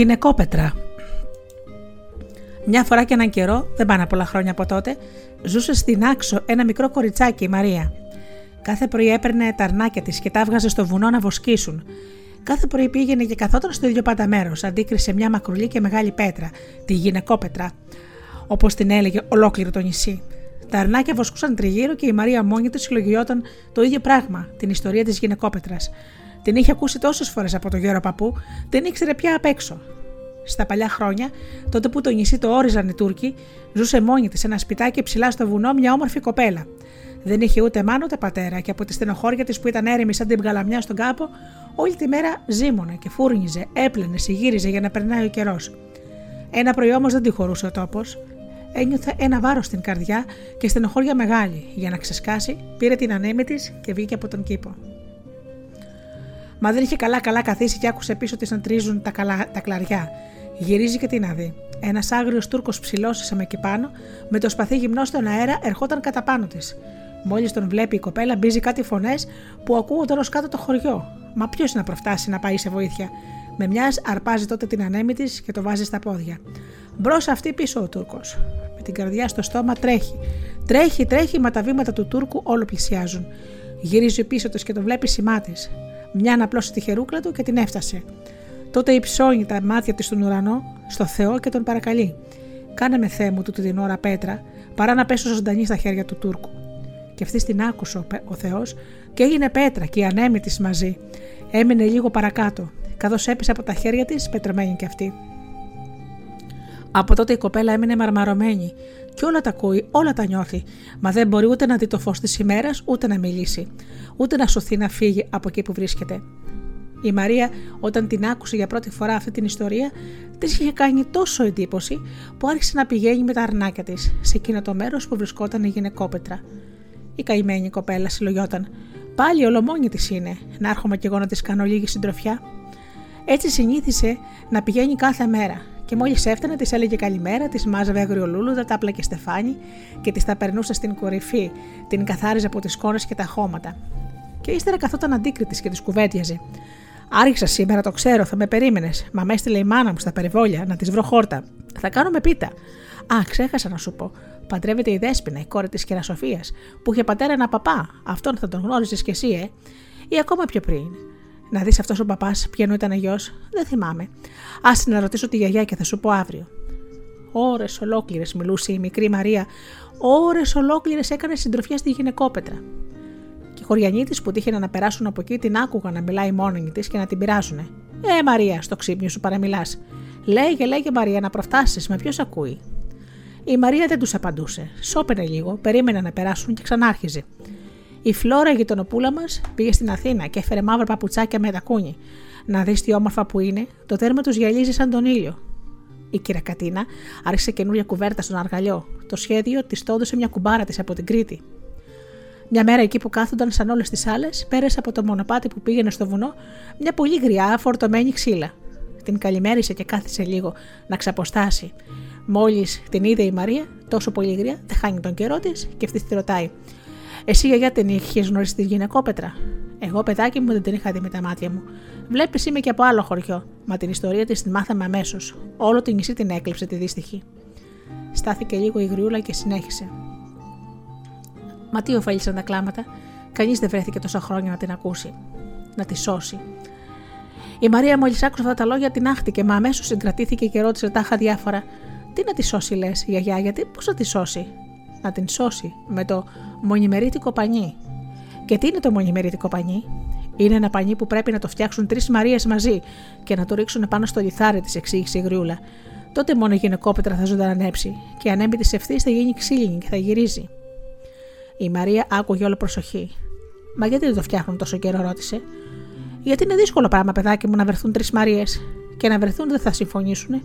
Γυναικόπετρα. Μια φορά και έναν καιρό, δεν πάνε πολλά χρόνια από τότε, ζούσε στην Άξο ένα μικρό κοριτσάκι, η Μαρία. Κάθε πρωί έπαιρνε τα αρνάκια της και τα έβγαζε στο βουνό να βοσκήσουν. Κάθε πρωί πήγαινε και καθόταν στο ίδιο πάντα μέρο, αντίκρισε μια μακρουλή και μεγάλη πέτρα, τη γυναικόπετρα, όπως την έλεγε ολόκληρο το νησί. Τα αρνάκια βοσκούσαν τριγύρω και η Μαρία μόνη της συλλογιόταν το ίδιο πράγμα, την ιστορία της γυναικόπετρας. Την είχε ακούσει τόσες φορές από τον γέρο παππού, δεν ήξερε πια απ' έξω. Στα παλιά χρόνια, τότε που το νησί το όριζαν οι Τούρκοι, ζούσε μόνη της σε ένα σπιτάκι ψηλά στο βουνό μια όμορφη κοπέλα. Δεν είχε ούτε μάνα ούτε πατέρα και από τη στενοχώρια της που ήταν έρημη σαν την μπγαλαμιά στον κάπο, όλη τη μέρα ζήμωνε και φούρνιζε, έπλαινε, συγύριζε για να περνάει ο καιρός. Ένα πρωί όμως δεν τη χωρούσε ο τόπος. Ένιωθε ένα βάρος στην καρδιά και στενοχώρια μεγάλη. Για να ξεσκάσει, πήρε την ανέμη της και βγήκε από τον κήπο. Μα δεν είχε καλά-καλά καθίσει και άκουσε πίσω της να τρίζουν τα, καλά, τα κλαριά. Γυρίζει και τι να δει. Ένας άγριος Τούρκος ψηλό με εκεί πάνω, με το σπαθί γυμνό στον αέρα, ερχόταν κατά πάνω της. Μόλις τον βλέπει η κοπέλα, μπίζει κάτι φωνές που ακούγονταν ω κάτω το χωριό. Μα ποιος να προφτάσει να πάει σε βοήθεια; Με μιας αρπάζει τότε την ανέμη της και το βάζει στα πόδια. Μπρος αυτή πίσω ο Τούρκος. Με την καρδιά στο στόμα τρέχει. Τρέχει, τρέχει, μα τα βήματα του Τούρκου όλο πλησιάζουν. Γυρίζει πίσω του και το βλέπει σημά μια να απλώσει τη χερούκλα του και την έφτασε. Τότε υψώνει τα μάτια της στον ουρανό, στο Θεό και τον παρακαλεί. Κάνε με θέ μου τούτη την ώρα πέτρα, παρά να πέσω ζωντανή στα χέρια του Τούρκου. Και αυτή την άκουσε ο Θεός και έγινε πέτρα και η ανέμη της μαζί. Έμεινε λίγο παρακάτω, καθώς έπεσε από τα χέρια της, πετρωμένη κι αυτή. Από τότε η κοπέλα έμεινε μαρμαρωμένη και όλα τα ακούει, όλα τα νιώθει, μα δεν μπορεί ούτε να δει το φως της ημέρας, ούτε να μιλήσει, ούτε να σωθεί να φύγει από εκεί που βρίσκεται. Η Μαρία, όταν την άκουσε για πρώτη φορά αυτή την ιστορία, της είχε κάνει τόσο εντύπωση που άρχισε να πηγαίνει με τα αρνάκια της σε εκείνο το μέρος που βρισκόταν η γυναικόπετρα. Η καημένη κοπέλα συλλογιόταν. Πάλι ολομόνη της είναι, να έρχομαι κι εγώ να της κάνω λίγη συντροφιά. Έτσι συνήθισε να πηγαίνει κάθε μέρα και μόλις έφτανε, της έλεγε καλημέρα, της μάζαβε αγριολούλουδα, τα και στεφάνι και της τα περνούσε στην κορυφή, την καθάριζε από τις κόρε και τα χώματα. Και ύστερα καθόταν αντίκριτης και της κουβέντιαζε. Άρχισα σήμερα, το ξέρω, θα με περίμενες. Μα με έστειλε η μάνα μου στα περιβόλια να της βρω χόρτα. Θα κάνουμε πίτα. Α, ξέχασα να σου πω. Παντρεύεται η Δέσπινα, η κόρη της Κερασοφίας, που είχε πατέρα ένα παπά. Αυτόν θα τον γνώριζες κι εσύ, ε. Ή ακόμα πιο πριν. Να δεις αυτός ο παπάς, ποιανού ήταν γιος, δεν θυμάμαι. Α να ρωτήσω τη γιαγιά και θα σου πω αύριο. Ώρες ολόκληρες μιλούσε η μικρή Μαρία, ώρες ολόκληρες έκανε συντροφιά στη γυναικόπετρα. Και οι χωριανοί της που τύχαιναν να περάσουν από εκεί την άκουγαν να μιλάει μόνη της και να την πειράζουνε. Ε, Μαρία, στο ξύπνιο σου παραμιλάς. Λέγε, λέγε Μαρία, να προφτάσεις, με ποιος ακούει; Η Μαρία δεν τους απαντούσε. Σώπαινε λίγο, περίμενε να περάσουν και ξανάρχιζε. Η Φλόρα, η γειτονοπούλα μας, πήγε στην Αθήνα και έφερε μαύρα παπουτσάκια με τακούνι. Να δεις τι όμορφα που είναι, το τέρμα τους γυαλίζει σαν τον ήλιο. Η κυρία Κατίνα άρχισε καινούρια κουβέρτα στον αργαλιό. Το σχέδιο της το έδωσε μια κουμπάρα της από την Κρήτη. Μια μέρα εκεί που κάθονταν σαν όλες τις άλλες, πέρασε από το μονοπάτι που πήγαινε στο βουνό μια πολύ γριά φορτωμένη ξύλα. Την καλημέρισε και κάθισε λίγο να ξαποστάσει. Μόλις την είδε η Μαρία, τόσο πολύ γριά, δεν χάνει τον καιρό της και αυτή τη ρωτάει: Εσύ γιαγιά την είχες γνωρίσει τη γυναικόπετρα; Εγώ, παιδάκι μου, δεν την είχα δει με τα μάτια μου. Βλέπεις, είμαι και από άλλο χωριό, μα την ιστορία της την μάθαμε αμέσως. Όλο την νησί την έκλειψε τη δύστιχη. Στάθηκε λίγο η γριούλα και συνέχισε. Μα τι ωφέλησαν τα κλάματα, κανείς δεν βρέθηκε τόσα χρόνια να την ακούσει, να τη σώσει. Η Μαρία, μόλις άκουσε αυτά τα λόγια, την άχτηκε, μα αμέσως συγκρατήθηκε και ρώτησε τάχα διάφορα. Τι να τη σώσει, λες, γιαγιά, γιατί πώς να τη σώσει; Να την σώσει με το μονιμερίτικο πανί. Και τι είναι το μονιμερίτικο πανί, είναι ένα πανί που πρέπει να το φτιάξουν τρεις Μαρίες μαζί και να το ρίξουν πάνω στο λιθάρι, της εξήγησε η Γριούλα. Τότε μόνο η γυναικόπετρα θα ζωντανέψει και η ανέμη τη ευθύς θα γίνει ξύλινη και θα γυρίζει. Η Μαρία άκουγε όλο προσοχή. Μα γιατί δεν το φτιάχνουν τόσο καιρό, ρώτησε. Γιατί είναι δύσκολο πράγμα, παιδάκι μου, να βρεθούν τρεις Μαρίες. Και να βρεθούν δεν θα συμφωνήσουν.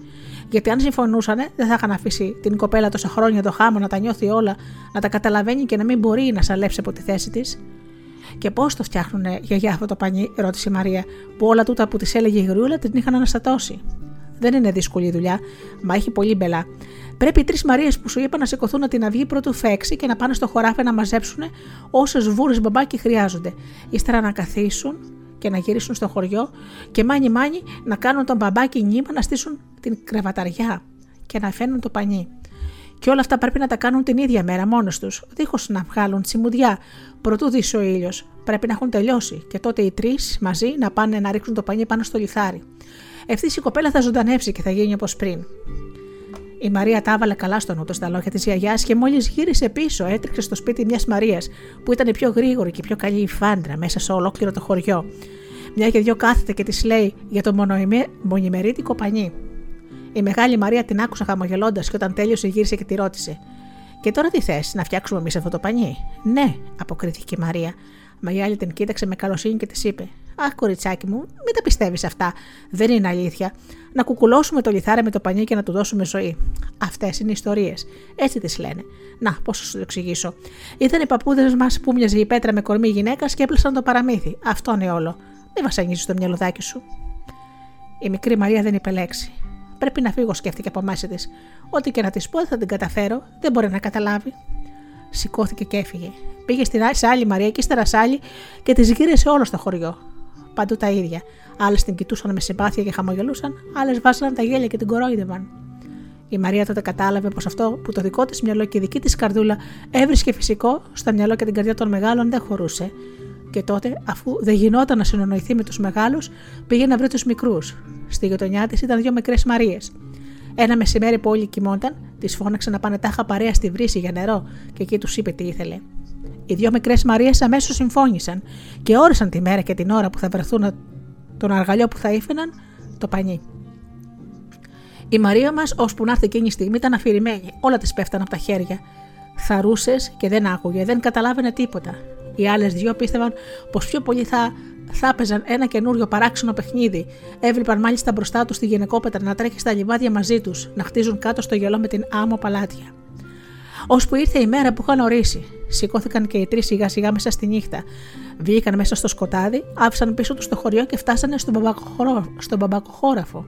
Γιατί αν συμφωνούσαν, δεν θα είχαν αφήσει την κοπέλα τόσα χρόνια το χάμο να τα νιώθει όλα, να τα καταλαβαίνει και να μην μπορεί να σαλέψει από τη θέση της. Και πώς το φτιάχνουνε γιαγιά αυτό το πανί, ρώτησε η Μαρία, που όλα τούτα που της έλεγε η γριούλα την είχαν αναστατώσει. Δεν είναι δύσκολη η δουλειά, μα έχει πολύ μπελά. Πρέπει οι τρεις Μαρίες που σου είπα να σηκωθούν να την αυγή πρώτου φέξει και να πάνε στο χωράφι να μαζέψουν όσες βούρες μπαμπάκι χρειάζονται. Ύστερα να καθίσουν και να γυρίσουν στο χωριό και μάνι μάνι να κάνουν τον μπαμπάκι νήμα να στήσουν την κρεβαταριά και να φαίνουν το πανί. Και όλα αυτά πρέπει να τα κάνουν την ίδια μέρα μόνος τους, δίχως να βγάλουν τσιμουδιά, προτού δεις ο ήλιος. Πρέπει να έχουν τελειώσει και τότε οι τρεις μαζί να πάνε να ρίξουν το πανί πάνω στο λιθάρι. Ευθύς η κοπέλα θα ζωντανέψει και θα γίνει όπως πριν. Η Μαρία τα έβαλε καλά στο νου στα λόγια της γιαγιάς και μόλις γύρισε πίσω, έτρεξε στο σπίτι μιας Μαρίας που ήταν η πιο γρήγορη και πιο καλή η φάντρα μέσα σε ολόκληρο το χωριό. Μια και δυο κάθεται και της λέει για το μονιμερίτικο πανί. Η μεγάλη Μαρία την άκουσε χαμογελώντας και όταν τέλειωσε γύρισε και τη ρώτησε: Και τώρα τι θες, να φτιάξουμε εμείς αυτό το πανί; Ναι, αποκρίθηκε η Μαρία. Μα η άλλη την κοίταξε με καλοσύνη και της είπε: Αχ, κοριτσάκι μου, μην τα πιστεύεις αυτά. Δεν είναι αλήθεια. Να κουκουλώσουμε το λιθάρι με το πανί και να του δώσουμε ζωή. Αυτές είναι ιστορίες. Έτσι τις λένε. Να, πώς θα σου το εξηγήσω. Ήταν οι παππούδες μας που μοιάζει η πέτρα με κορμί γυναίκας και έπλασαν το παραμύθι. Αυτό είναι όλο. Μην βασανίζεις το μυαλουδάκι σου. Η μικρή Μαρία δεν είπε λέξη. Πρέπει να φύγω, σκέφτηκε από μέσα της. Ό,τι και να της πω, θα την καταφέρω. Δεν μπορεί να καταλάβει. Σηκώθηκε και έφυγε. Πήγε στην άλλη Μαρία και ύστερα σε άλλη και τη γύρισε όλο στο χωριό. Παντού τα ίδια. Άλλες την κοιτούσαν με συμπάθεια και χαμογελούσαν, άλλες βάζαν τα γέλια και την κορόιδευαν. Η Μαρία τότε κατάλαβε πως αυτό που το δικό της μυαλό και η δική της καρδούλα έβρισκε φυσικό, στο μυαλό και την καρδιά των μεγάλων δεν χωρούσε. Και τότε, αφού δεν γινόταν να συνονοηθεί με τους μεγάλους, πήγε να βρει τους μικρούς. Στη γειτονιά της ήταν δύο μικρές Μαρίες. Ένα μεσημέρι που όλοι κοιμόνταν, τη φώναξε να πάνε τάχα παρέα στη βρύση για νερό και εκεί τους είπε τι ήθελε. Οι δύο μικρές Μαρίες αμέσως συμφώνησαν και όρισαν τη μέρα και την ώρα που θα βρεθούν τον αργαλιό που θα ήφαιναν το πανί. Η Μαρία μας, ώσπου να έρθει εκείνη η στιγμή, ήταν αφηρημένη. Όλα της πέφταν από τα χέρια. Θαρούσες και δεν άκουγε, δεν καταλάβαινε τίποτα. Οι άλλες δύο πίστευαν πως πιο πολύ θα, θα έπαιζαν ένα καινούριο παράξενο παιχνίδι. Έβλεπαν μάλιστα μπροστά τους τη γυναικόπετρα να τρέχει στα λιβάδια μαζί τους, να χτίζουν κάτω στο γελό με την άμμο παλάτια. Ώσπου ήρθε η μέρα που είχαν ορίσει. Σηκώθηκαν και οι τρεις σιγά σιγά μέσα στη νύχτα. Βγήκαν μέσα στο σκοτάδι, άφησαν πίσω τους το χωριό και φτάσανε στον, μπαμπακοχώραφο. στον μπαμπακοχώραφο.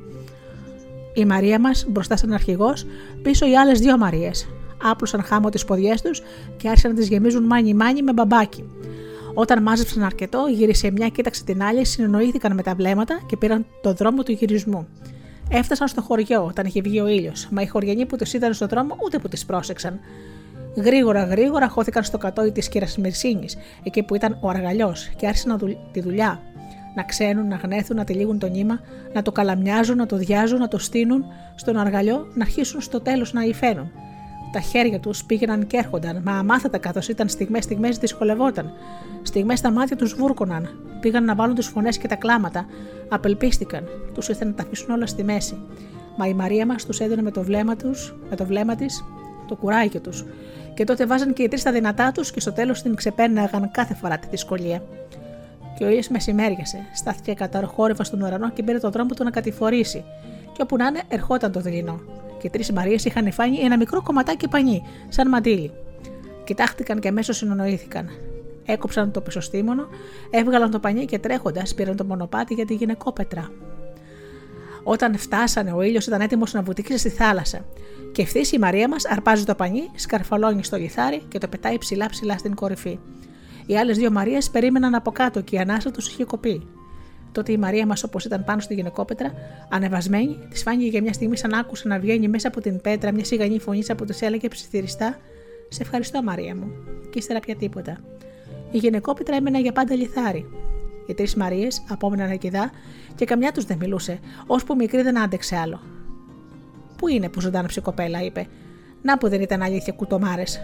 Η Μαρία μας μπροστά σαν αρχηγός, πίσω οι άλλες δύο Μαρίες. Άπλωσαν χάμω τις ποδιές τους και άρχισαν να τις γεμίζουν μάνι μάνι με μπαμπάκι. Όταν μάζεψαν αρκετό, γύρισε μια, κοίταξε την άλλη, συνεννοήθηκαν με τα βλέμματα και πήραν το δρόμο του γυρισμού. Έφτασαν στο χωριό όταν είχε βγει ο ήλιος, μα οι χωριανοί που τους είδαν στον δρόμο ούτε που τις πρόσεξαν. Γρήγορα, γρήγορα χώθηκαν στο κατόι της κύρα Μυρσίνης, εκεί που ήταν ο αργαλιός, και άρχισαν τη δουλειά. Να ξένουν, να γνέθουν, να τυλίγουν το νήμα, να το καλαμιάζουν, να το διάζουν, να το στείνουν στον αργαλιό, να αρχίσουν στο τέλος να υφαίνουν. Τα χέρια τους πήγαιναν και έρχονταν, μα αμάθατα καθώς ήταν στιγμέ-στιγμέ δυσκολευόταν. Στιγμές τα μάτια τους βούρκωναν, πήγαν να βάλουν τις φωνές και τα κλάματα, απελπίστηκαν, τους ήρθε να τα αφήσουν όλα στη μέση. Μα η Μαρία μας τους έδινε με το βλέμμα, τους, με το βλέμμα της το κουράγιο τους. Και τότε βάζαν και οι τρεις τα δυνατά τους και στο τέλος την ξεπέρναγαν κάθε φορά τη δυσκολία. Και ο ήλιος μεσημέριασε, στάθηκε καταρχόρυβα στον ουρανό και πήρε τον δρόμο του να κατηφορήσει. Και όπου να είναι, ερχόταν το δειλινό. Και τρεις Μαρίε είχαν φάνει ένα μικρό κομματάκι πανί, σαν μαντίλι. Κοιτάχτηκαν και αμέσως συνονοήθηκαν. Έκοψαν το πισωστήμονο, έβγαλαν το πανί και τρέχοντας πήραν το μονοπάτι για τη γυναικόπετρα. Όταν φτάσανε, ο ήλιος ήταν έτοιμος να βουτήξει στη θάλασσα. Και ευθύς η Μαρία μας αρπάζει το πανί, σκαρφαλώνει στο λιθάρι και το πετάει ψηλά-ψηλά στην κορυφή. Οι άλλες δύο Μαρίες περίμεναν από κάτω και η ανάσα τους είχε κοπεί. Τότε η Μαρία μας, όπως ήταν πάνω στη γυναικόπετρα, ανεβασμένη, της φάνηκε για μια στιγμή σαν άκουσε να βγαίνει μέσα από την πέτρα μια σιγανή φωνή που τη έλεγε ψιθυριστά: Σε ευχαριστώ, Μαρία μου. Και ύστερα πια τίποτα. Η γυναικόπετρα έμενε για πάντα λιθάρι. Οι τρεις Μαρίες απόμεναν ακιδά και καμιά τους δεν μιλούσε, ώσπου μικρή δεν άντεξε άλλο. Πού είναι που ζωντάνεψε η κοπέλα, είπε. Να που δεν ήταν αλήθεια κουτομάρες.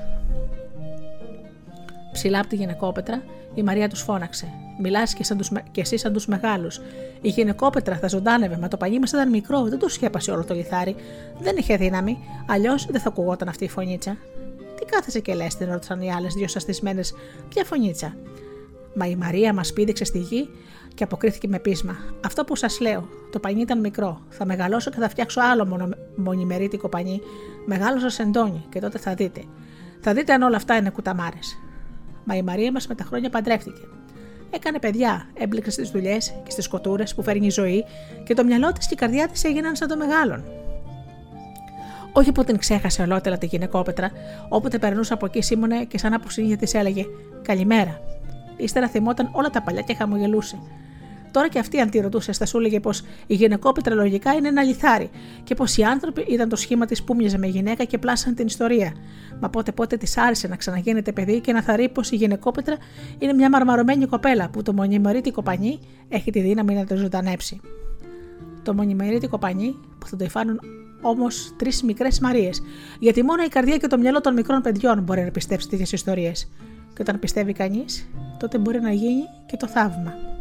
Ψηλά από τη γυναικόπετρα, η Μαρία τους φώναξε. Μιλάς και, σαν τους, και εσύ σαν τους μεγάλους. Η γυναικόπετρα θα ζωντάνευε, μα το πανί μας ήταν μικρό, δεν το σκέπασε όλο το λιθάρι. Δεν είχε δύναμη, αλλιώς δεν θα ακουγόταν αυτή η φωνήτσα. Τι κάθεσε και λες, την ρώτησαν οι άλλες δύο σαστισμένες. Ποια φωνήτσα; Μα η Μαρία μας πήδηξε στη γη και αποκρίθηκε με πείσμα. Αυτό που σας λέω, το πανί ήταν μικρό. Θα μεγαλώσω και θα φτιάξω άλλο μονο, μονιμερίτικο πανί. Μεγάλο σα εντόνι και τότε θα δείτε. Θα δείτε αν όλα αυτά είναι κουταμάρες. Μα η Μαρία μας με τα χρόνια παντρεύτηκε. Έκανε παιδιά, έμπλεξε στις δουλειές και στις κοτούρες που φέρνει η ζωή και το μυαλό της και η καρδιά της έγιναν σαν το μεγάλον. Όχι που την ξέχασε ολότελα τη γυναικόπετρα, όποτε περνούσε από εκεί σήμωνε και σαν από της έλεγε Καλημέρα. Ύστερα θυμόταν όλα τα παλιά και χαμογελούσε. Τώρα και αυτή, αν τη ρωτούσες, θα σου έλεγε πως η γυναικόπετρα λογικά είναι ένα λιθάρι και πως οι άνθρωποι ήταν το σχήμα της που μοιάζε με γυναίκα και πλάσαν την ιστορία. Μα πότε πότε της άρεσε να ξαναγίνεται παιδί και να θαρεί πως η γυναικόπετρα είναι μια μαρμαρωμένη κοπέλα που το μονιμερίτικο πανί έχει τη δύναμη να το ζωντανέψει. Το μονιμερίτικο πανί που θα το υφάνουν όμως τρεις μικρές Μαρίες, γιατί μόνο η καρδιά και το μυαλό των μικρών παιδιών μπορεί να πιστέψει τέτοιες ιστορίες. Και όταν πιστεύει κανείς, τότε μπορεί να γίνει και το θαύμα.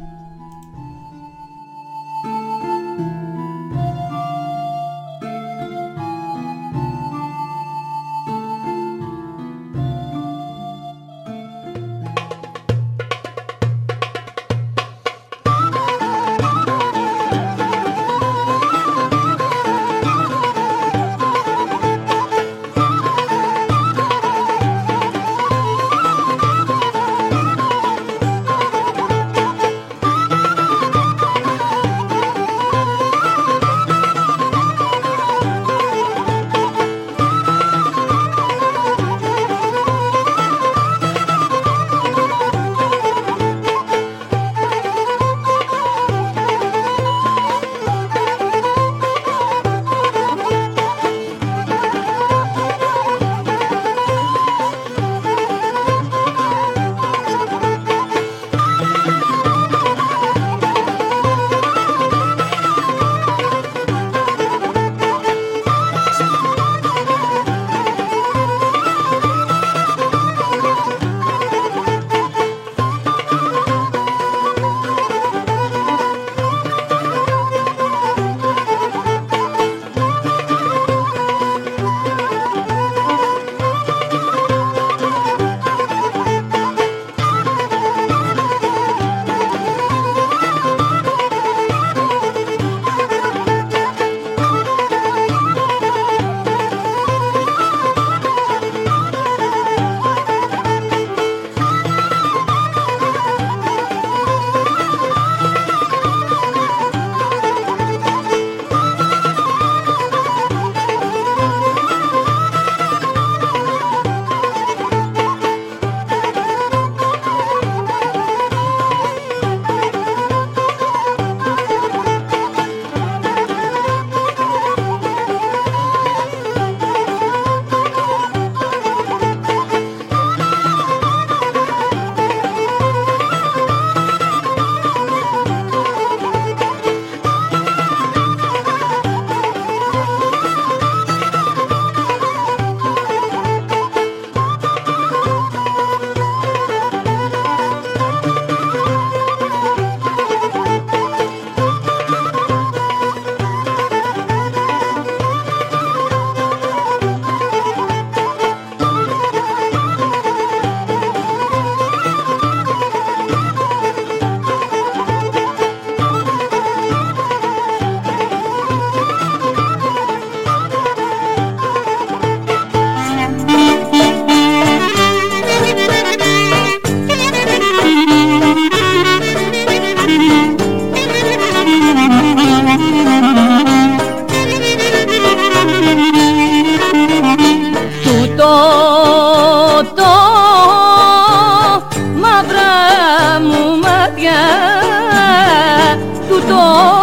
Του το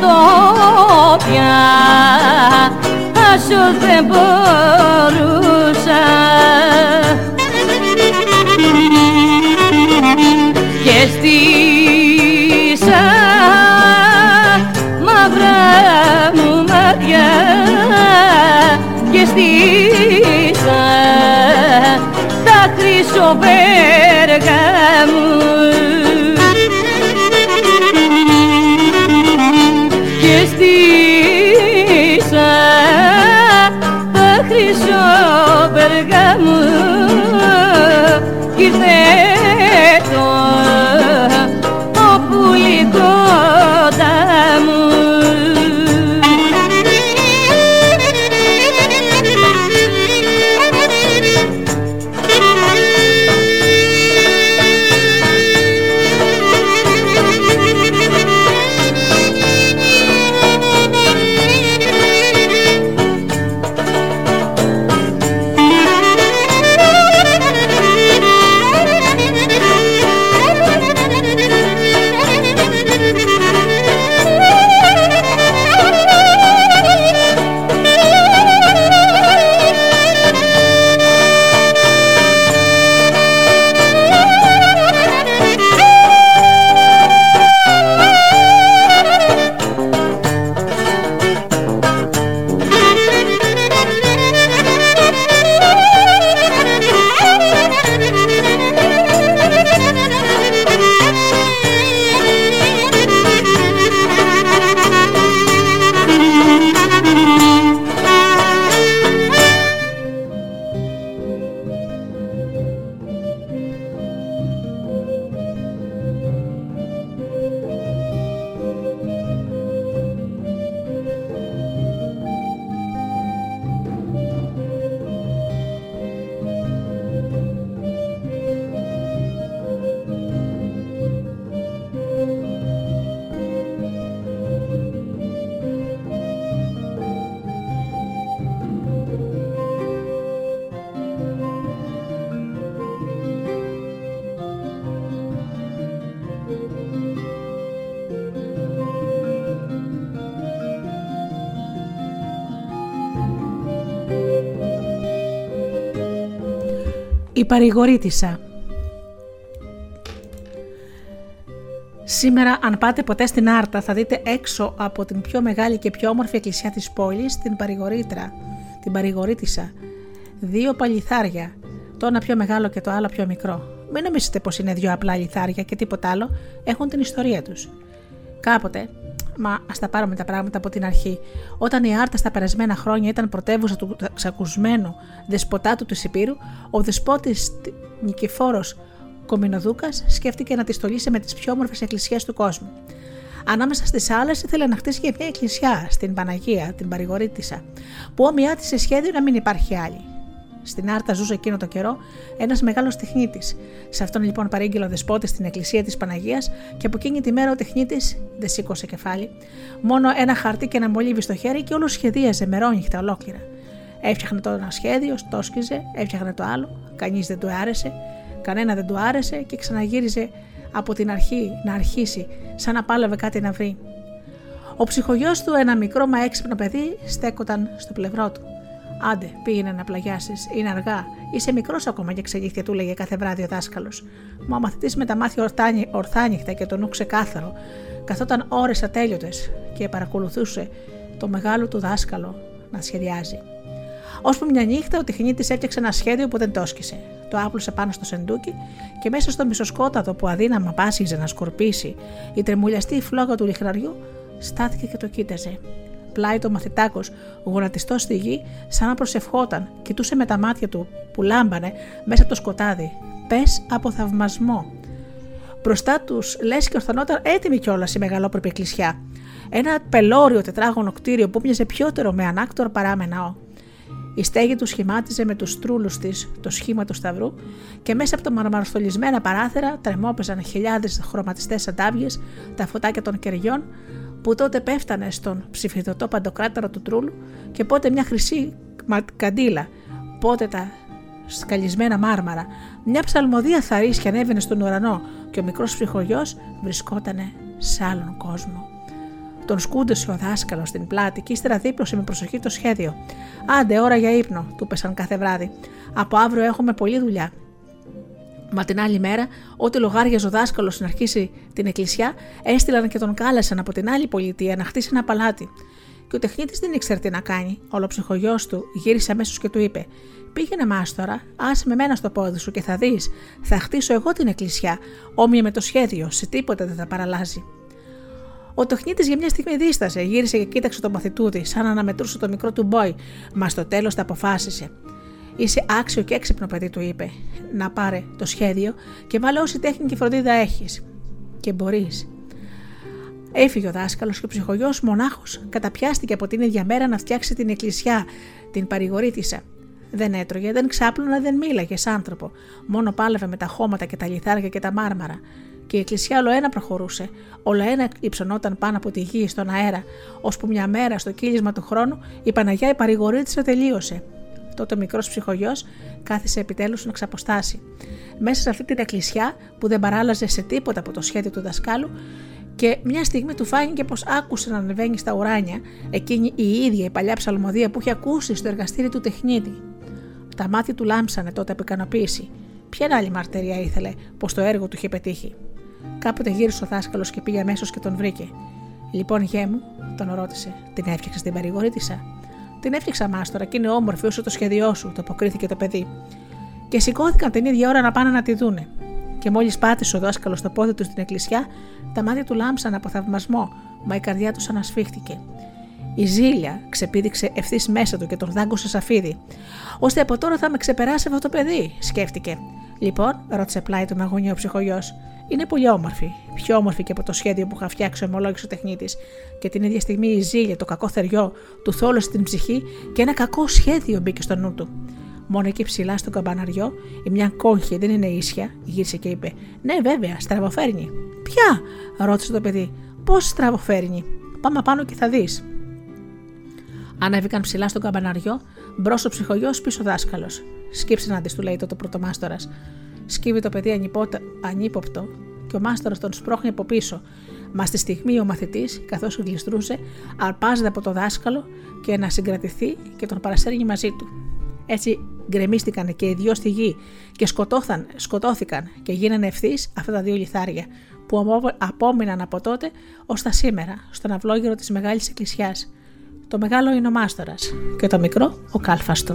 να το πια άσο δεν μπορούσα. Και στήσα μαύρα μου μάτια και στήσα τα χρυσοβέργα μου μου Η παρηγορήτησα Σήμερα αν πάτε ποτέ στην Άρτα θα δείτε έξω από την πιο μεγάλη και πιο όμορφη εκκλησιά της πόλης την παρηγορήτρα, την παρηγορήτησα. Δύο παλιθάρια, το ένα πιο μεγάλο και το άλλο πιο μικρό. Μην νομίζετε πως είναι δύο απλά λιθάρια και τίποτα άλλο, έχουν την ιστορία τους. Κάποτε Μα ας τα πάρουμε τα πράγματα από την αρχή. Όταν η Άρτα στα περασμένα χρόνια ήταν πρωτεύουσα του ξακουσμένου δεσποτάτου του Σιπήρου, ο δεσπότης Νικηφόρος Κομινοδούκας σκέφτηκε να τη στολίσει με τις πιο όμορφες εκκλησίες του κόσμου. Ανάμεσα στις άλλες ήθελε να χτίσει και μια εκκλησιά στην Παναγία, την Παρηγορήτησα, που όμοιά της σε σχέδιο να μην υπάρχει άλλη. Στην Άρτα ζούσε εκείνο το καιρό ένας μεγάλος τεχνίτης. Σε αυτόν λοιπόν παρήγγειλε ο δεσπότης στην εκκλησία της Παναγίας και από εκείνη τη μέρα ο τεχνίτης δεν σήκωσε κεφάλι, μόνο ένα χαρτί και ένα μολύβι στο χέρι και όλο σχεδίαζε μερόνυχτα ολόκληρα. Έφτιαχνε το ένα σχέδιο, το σκίζε, έφτιαχνε το άλλο, κανείς δεν του άρεσε, κανένα δεν του άρεσε και ξαναγύριζε από την αρχή να αρχίσει, σαν να πάλευε κάτι να βρει. Ο ψυχογειό του, ένα μικρό μα έξυπνο παιδί, στέκονταν στο πλευρό του. Άντε, πήγαινε να πλαγιάσεις, είναι αργά. Είσαι μικρός ακόμα και ξενύχια, του λέγε κάθε βράδυ ο δάσκαλος. Μα ο μαθητής με τα μάτια ορθάνυχτα και το νου ξεκάθαρο, καθόταν ώρες ατέλειωτες και παρακολουθούσε το μεγάλο του δάσκαλο να σχεδιάζει. Ώσπου μια νύχτα ο τεχνίτης έφτιαξε ένα σχέδιο που δεν το έσκησε. Το άπλωσε πάνω στο σεντούκι και μέσα στο μισοσκότατο που αδύναμα πάσχιζε να σκορπίσει η τρεμουλιαστή φλόγα του λιχραριού, στάθηκε και το κοίταζε. Πλάι το μαθητάκος, γονατιστός στη γη, σαν να προσευχόταν, κοιτούσε με τα μάτια του που λάμπανε μέσα από το σκοτάδι. Πες από θαυμασμό. Μπροστά τους λες και ορθανόταν έτοιμη κιόλας η μεγαλόπρεπη εκκλησιά. Ένα πελώριο τετράγωνο κτίριο που μοιάζε πιότερο με ανάκτορ παρά με ναό. Η στέγη του σχημάτιζε με τους τρούλου της το σχήμα του Σταυρού και μέσα από τα μαρμαροστολισμένα παράθυρα τρεμόπαιζαν χιλιάδες χρωματιστές αντάβιε, τα φωτάκια των κεριών που τότε πέφτανε στον ψηφιδωτό παντοκράτορα του τρούλου και πότε μια χρυσή καντήλα, πότε τα σκαλισμένα μάρμαρα, μια ψαλμοδία θαρής ανέβαινε στον ουρανό και ο μικρός ψυχογιός βρισκότανε σε άλλον κόσμο. Τον σκούντεσε ο δάσκαλος στην πλάτη και ύστερα δίπλωσε με προσοχή το σχέδιο. Άντε, ώρα για ύπνο, του πέσαν κάθε βράδυ. Από αύριο έχουμε πολλή δουλειά. Μα την άλλη μέρα, ό,τι λογάριαζε ο δάσκαλος να αρχίσει την εκκλησιά, έστειλαν και τον κάλεσαν από την άλλη πολιτεία να χτίσει ένα παλάτι. Και ο τεχνίτης δεν ήξερε τι να κάνει. Ο ψυχογειό του γύρισε αμέσως και του είπε: Πήγαινε μάστορα, άσε με μένα στο πόδι σου και θα δεις. Θα χτίσω εγώ την εκκλησιά, όμοια με το σχέδιο, σε τίποτα δεν θα παραλάζει. Ο τεχνίτης για μια στιγμή δίστασε, γύρισε και κοίταξε τον μαθητούδη, σαν να αναμετρούσε το μικρό του μπόι, μα στο τέλος τα αποφάσισε. Είσαι άξιο και έξυπνο παιδί, του είπε. Να πάρε το σχέδιο και βάλε όση τέχνη και φροντίδα έχεις. Και μπορείς. Έφυγε ο δάσκαλος και ο ψυχογειό μονάχος καταπιάστηκε από την ίδια μέρα να φτιάξει την εκκλησιά, την παρηγορήτησα. Δεν έτρωγε, δεν ξάπλωνε, δεν μίλαγε σαν άνθρωπο. Μόνο πάλευε με τα χώματα και τα λιθάρια και τα μάρμαρα. Και η εκκλησιά όλο ένα προχωρούσε, όλο ένα υψωνόταν πάνω από τη γη στον αέρα, ώσπου μια μέρα στο κύλισμα του χρόνου η Παναγιά η παρηγορήτησα τελείωσε τότε ο μικρός ψυχογειό κάθισε επιτέλους να ξαποστάσει. Μέσα σε αυτή την εκκλησιά που δεν παράλαζε σε τίποτα από το σχέδιο του δασκάλου και μια στιγμή του φάνηκε πως άκουσε να ανεβαίνει στα ουράνια εκείνη η ίδια η παλιά ψαλμοδία που είχε ακούσει στο εργαστήρι του τεχνίτη. Τα μάτια του λάμψανε τότε από ικανοποίηση. Ποια άλλη μαρτυρία ήθελε πως το έργο του είχε πετύχει; Κάποτε γύρισε ο δάσκαλος και πήγε αμέσως και τον βρήκε. Λοιπόν, γέ μου, τον ρώτησε, την έφτιαξες την παρηγορήτησα. Την έφτιαξα μάστορα και είναι όμορφη όσο το σχέδιό σου, το αποκρίθηκε το παιδί. Και σηκώθηκαν την ίδια ώρα να πάνε να τη δούνε. Και μόλις πάτησε ο δάσκαλος το πόδι τους στην εκκλησιά, τα μάτια του λάμψαν από θαυμασμό, μα η καρδιά τους ανασφίχτηκε. Η ζήλια ξεπήδηξε ευθύς μέσα του και τον δάγκωσε σαφίδι. Ώστε από τώρα θα με ξεπεράσει αυτό το παιδί, σκέφτηκε. Λοιπόν, ρώτησε πλάι του με ο ψυχογειό, είναι πολύ όμορφη. Πιο όμορφη και από το σχέδιο που είχα φτιάξει ο ομολόγησε ο τεχνίτης. Και την ίδια στιγμή η ζήλια, το κακό θεριό, του θόλωσε την ψυχή και ένα κακό σχέδιο μπήκε στο νου του. Μόνο εκεί ψηλά στο καμπαναριό, η μια κόγχη δεν είναι ίσια, γύρισε και είπε: Ναι, βέβαια, στραβοφέρνει. Ποια, ρώτησε το παιδί. Πώς στραβοφέρνει; Πάμε πάνω και θα δεις. Ανέβηκαν ψηλά στο καμπαναριό, μπρος ο ψυχογειό πίσω δάσκαλος. Σκύψε να δεις, του λέει τότε ο πρωτομάστορας. Σκύβει το παιδί ανύποπτο και ο μάστορας τον σπρώχνει από πίσω. Μα στη στιγμή ο μαθητής, καθώς γλιστρούσε, αρπάζεται από το δάσκαλο και να συγκρατηθεί και τον παρασέρνει μαζί του. Έτσι γκρεμίστηκαν και οι δυο στη γη και σκοτώθαν, σκοτώθηκαν και γίνανε ευθύς αυτά τα δύο λιθάρια που απόμειναν από τότε ως τα σήμερα στον αυλόγυρο της μεγάλης εκκλησιάς. Το μεγάλο είναι ο μάστορας και το μικρό ο κάλφαστο.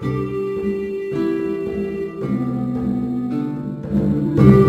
thank you.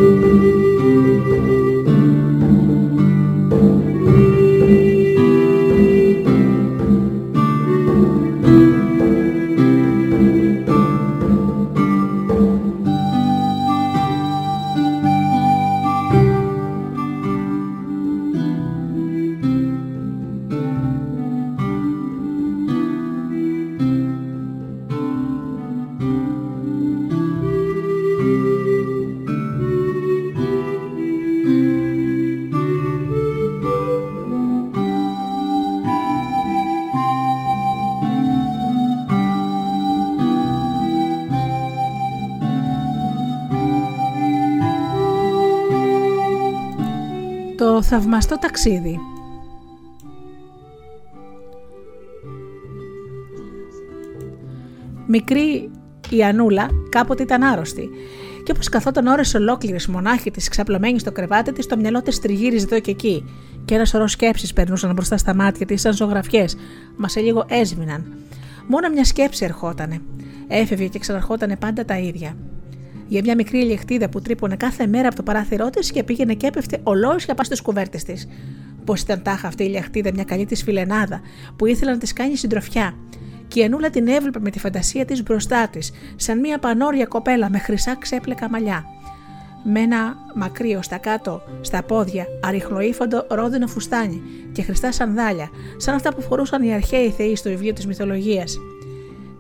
θαυμαστό ταξίδι. Μικρή η Ανούλα κάποτε ήταν άρρωστη και όπως καθόταν ώρες ολόκληρες μονάχη της ξαπλωμένη στο κρεβάτι της, το μυαλό της τριγύριζε εδώ και εκεί. Και ένα σωρό σκέψεις περνούσαν μπροστά στα μάτια της, σαν ζωγραφιές, μας σε λίγο έσβηναν. Μόνο μια σκέψη ερχότανε. Έφευγε και ξαναρχότανε πάντα τα ίδια. Για μια μικρή λιχτίδα που τρύπωνε κάθε μέρα από το παράθυρό της και πήγαινε και έπεφτε ολόισια πα στι κουβέρτες της. Πώς ήταν τάχα αυτή η λιχτίδα μια καλή της φιλενάδα που ήθελε να της κάνει συντροφιά. Και η Ανούλα την έβλεπε με τη φαντασία της μπροστά της, σαν μια πανόρια κοπέλα με χρυσά ξέπλεκα μαλλιά. Με ένα μακρύ ω τα κάτω στα πόδια, αριχνοήφαντο ρόδινο φουστάνι και χρυστά σανδάλια, σαν αυτά που φορούσαν οι αρχαίοι θεοί στο βιβλίο της μυθολογίας.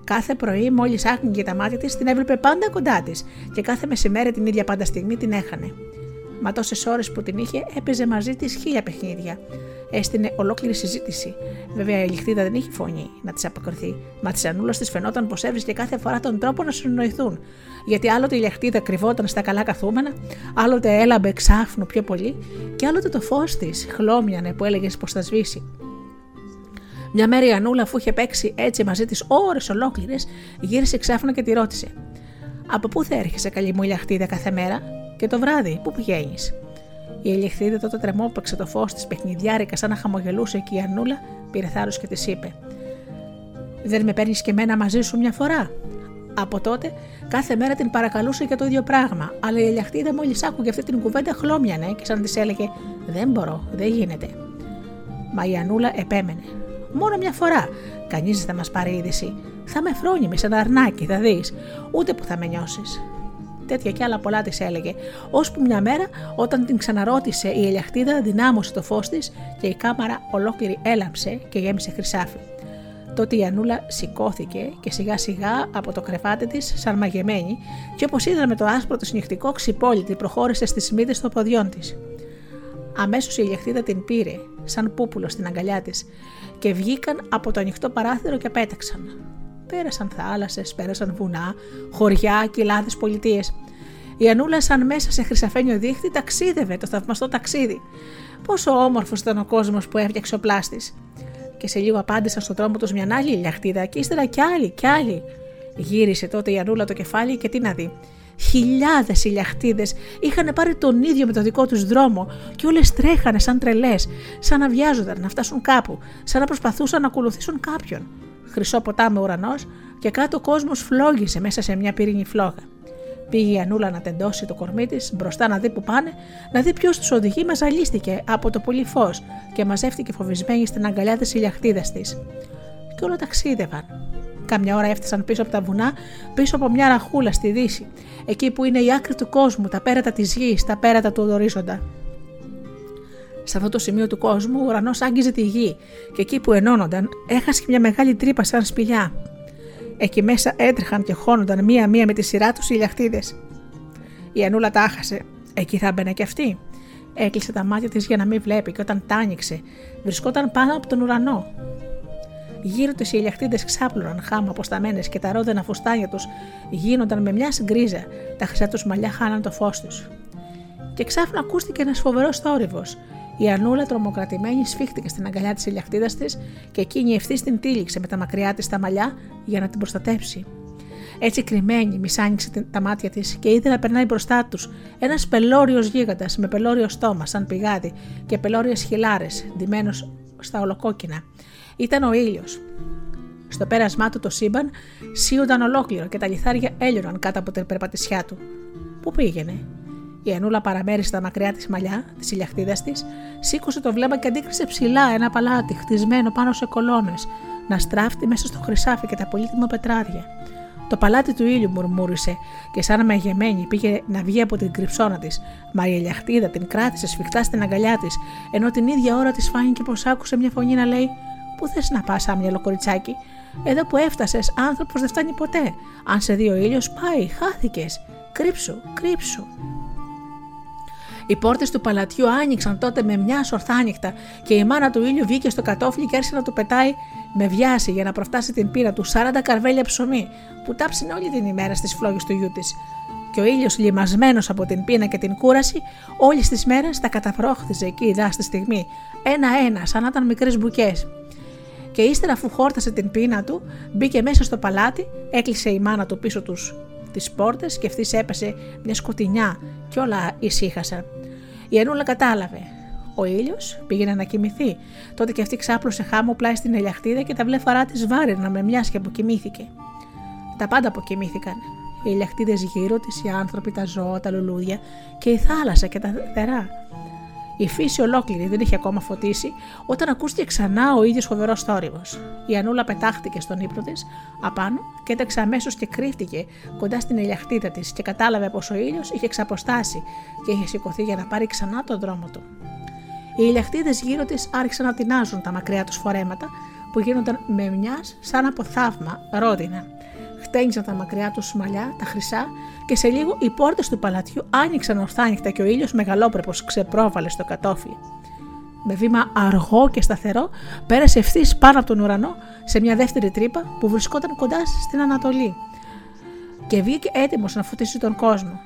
Κάθε πρωί, μόλις άχνηκε τα μάτια της, την έβλεπε πάντα κοντά της και κάθε μεσημέρι την ίδια πάντα στιγμή την έχανε. Μα τόσες ώρες που την είχε, έπαιζε μαζί της χίλια παιχνίδια. Έστεινε ολόκληρη συζήτηση. Βέβαια, η λιχτίδα δεν είχε φωνή να της αποκριθεί, μα της Ανούλας της φαινόταν πως έβρισκε κάθε φορά τον τρόπο να συνοηθούν. Γιατί άλλοτε η λιχτίδα κρυβόταν στα καλά καθούμενα, άλλοτε έλαμπε ξάφνου πιο πολύ, και άλλοτε το φως της χλώμιανε που έλεγες πως θα σβήσει. Μια μέρα η Ανούλα, αφού είχε παίξει έτσι μαζί της ώρες ολόκληρες, γύρισε ξάφνου και τη ρώτησε: Από πού θα έρχεσαι, καλή μου ηλιαχτίδα, κάθε μέρα, και το βράδυ, πού πηγαίνεις; Η ηλιαχτίδα τότε τρεμόπαιξε το φως της παιχνιδιάρικα, σαν να χαμογελούσε και η Ανούλα πήρε θάρρος και της είπε: Δεν με παίρνεις και μένα μαζί σου μια φορά; Από τότε κάθε μέρα την παρακαλούσε για το ίδιο πράγμα, αλλά η ηλιαχτίδα μόλις άκουγε αυτή την κουβέντα χλώμιανε και σαν της έλεγε: Δεν μπορώ, δεν γίνεται. Μα η Ανούλα επέμενε. Μόνο μια φορά. Κανείς δεν θα μας πάρει είδηση. Θα με φρόνιμη σαν αρνάκι, θα δεις. Ούτε που θα με νιώσεις. Τέτοια κι άλλα πολλά της έλεγε, ώσπου μια μέρα όταν την ξαναρώτησε η ελιαχτίδα δυνάμωσε το φως της και η κάμαρα ολόκληρη έλαμψε και γέμισε χρυσάφι. Τότε η Ανούλα σηκώθηκε και σιγά σιγά από το κρεβάτι της, σαν μαγεμένη, και όπως είδαν με το άσπρο το συνυχτικό ξυπόλυτη, προχώρησε στις μύτε των ποδιών της. Αμέσως η ελιαχτίδα την πήρε, σαν πούπουλο στην αγκαλιά της, και βγήκαν από το ανοιχτό παράθυρο και πέταξαν. Πέρασαν θάλασσες, πέρασαν βουνά, χωριά, κοιλάδες πολιτείες. Η Ανούλα, σαν μέσα σε χρυσαφένιο δίχτυ, ταξίδευε το θαυμαστό ταξίδι. Πόσο όμορφος ήταν ο κόσμος που έφτιαξε ο πλάστης. Και σε λίγο απάντησαν στον τρόμο τους μια άλλη λιαχτίδα, και ύστερα κι άλλη, κι άλλη. Γύρισε τότε η Ανούλα το κεφάλι και τι να δει. Χιλιάδες ηλιαχτίδε είχαν πάρει τον ίδιο με το δικό τους δρόμο και όλες τρέχανε σαν τρελές, σαν να βιάζονταν να φτάσουν κάπου, σαν να προσπαθούσαν να ακολουθήσουν κάποιον. Χρυσό ποτάμι ουρανός και κάτω ο κόσμος φλόγησε μέσα σε μια πυρήνη φλόγα. Πήγε η Ανούλα να τεντώσει το κορμί της μπροστά να δει που πάνε, να δει ποιος τους οδηγεί, μας ζαλίστηκε από το πολύ φως και μαζεύτηκε φοβισμένη στην αγκαλιά της ηλιαχτίδα της. Και όλα ταξίδευαν. Κάμια ώρα έφτασαν πίσω από τα βουνά, πίσω από μια ραχούλα στη δύση, εκεί που είναι η άκρη του κόσμου, τα πέρατα της γης, τα πέρατα του ορίζοντα. Σε αυτό το σημείο του κόσμου, ο ουρανός άγγιζε τη γη, και εκεί που ενώνονταν, έχασε μια μεγάλη τρύπα σαν σπηλιά. Εκεί μέσα έτρεχαν και χώνονταν μία-μία με τη σειρά τους οι λιαχτίδες. Η Ανούλα τα άχασε. Εκεί θα μπαινε και αυτή. Έκλεισε τα μάτια της για να μην βλέπει, και όταν τα άνοιξε, βρισκόταν πάνω από τον ουρανό. Γύρω τη οι ηλιαχτίδε ξάπλωναν χάμα αποσταμένες και τα ρόδενα φουστάνια τους γίνονταν με μιας γκρίζα, τα χρυσά τους μαλλιά χάναν το φως τους. Και ξάφνα ακούστηκε ένας φοβερός θόρυβος. Η Ανούλα, τρομοκρατημένη, σφίχτηκε στην αγκαλιά της ηλιαχτίδα της και εκείνη ευθύ την τύλιξε με τα μακριά της τα μαλλιά για να την προστατέψει. Έτσι κρυμμένη, μισάνοιξε τα μάτια της και είδε να περνάει μπροστά τους ένας πελώριος γίγαντας με πελώριο στόμα, σαν πηγάδι και πελώριες χιλάρε, ντυμένος στα ολοκόκκινα. Ήταν ο ήλιος. Στο πέρασμά του το σύμπαν σύονταν ολόκληρο και τα λιθάρια έλειωναν κάτω από την περπατησιά του. Πού πήγαινε, η Ανούλα παραμέρισε τα μακριά της μαλλιά, της ηλιαχτίδας της, σήκωσε το βλέμμα και αντίκρισε ψηλά ένα παλάτι χτισμένο πάνω σε κολόνες, να στράφτει μέσα στο χρυσάφι και τα πολύτιμα πετράδια. Το παλάτι του ήλιου μουρμούρισε και σαν μαγεμένη πήγε να βγει από την κρυψώνα της, μα η ηλιαχτίδα την κράτησε σφιχτά στην αγκαλιά της, ενώ την ίδια ώρα της φάνηκε πως άκουσε μια φωνή να λέει: Πού θες να πας, άμυαλο κοριτσάκι, εδώ που έφτασες, άνθρωπος δεν φτάνει ποτέ. Αν σε δει ο ήλιος, πάει, χάθηκες. Κρύψου, κρύψου. Οι πόρτες του παλατιού άνοιξαν τότε με μια σορθάνυχτα και η μάνα του ήλιου βγήκε στο κατόφλι και άρχισε να του πετάει με βιάση για να προφτάσει την πύρα του 40 καρβέλια ψωμί που τάψινε όλη την ημέρα στις φλόγες του γιού της. Και ο ήλιος, λιμασμένος από την πείνα και την κούραση, όλη τις μέρες τα καταφρόχθιζε εκεί δά στη στιγμή, ένα-ένα, σαν να ήταν μικρές μπουκές. Και Και ύστερα, αφού χόρτασε την πείνα του, μπήκε μέσα στο παλάτι, έκλεισε η μάνα του πίσω τους τις πόρτες και αυτή έπεσε μια σκοτεινιά και όλα ησύχασαν. Η Ενούλα κατάλαβε. Ο ήλιος πήγαινε να κοιμηθεί. Τότε και αυτή ξάπλωσε χάμω πλάι στην ελιαχτίδα και τα βλέφαρά της βάρυνα με μιας και αποκοιμήθηκε. Τα πάντα αποκοιμήθηκαν. Οι ελιαχτίδες γύρω της, οι άνθρωποι, τα ζώα, τα λουλούδια και η θάλασσα και τα θερά. Η φύση ολόκληρη δεν είχε ακόμα φωτίσει όταν ακούστηκε ξανά ο ίδιος φοβερός θόρυβος. Η Ανούλα πετάχτηκε στον ύπνο της απάνω και έτρεξε αμέσως και κρύφτηκε κοντά στην ελιαχτίδα της και κατάλαβε πως ο ήλιος είχε ξαποστάσει και είχε σηκωθεί για να πάρει ξανά τον δρόμο του. Οι ηλιαχτίδε γύρω της άρχισαν να τεινάζουν τα μακριά τους φορέματα που γίνονταν με μιας σαν από θαύμα ρόδινα. Χτένιζαν τα μακριά του μαλλιά, τα χρυσά, και σε λίγο οι πόρτες του παλατιού άνοιξαν ορθάνυχτα και ο ήλιος μεγαλόπρεπος ξεπρόβαλε στο κατόφλι. Με βήμα αργό και σταθερό πέρασε ευθύς πάνω από τον ουρανό σε μια δεύτερη τρύπα που βρισκόταν κοντά στην Ανατολή και βγήκε έτοιμος να φωτίσει τον κόσμο.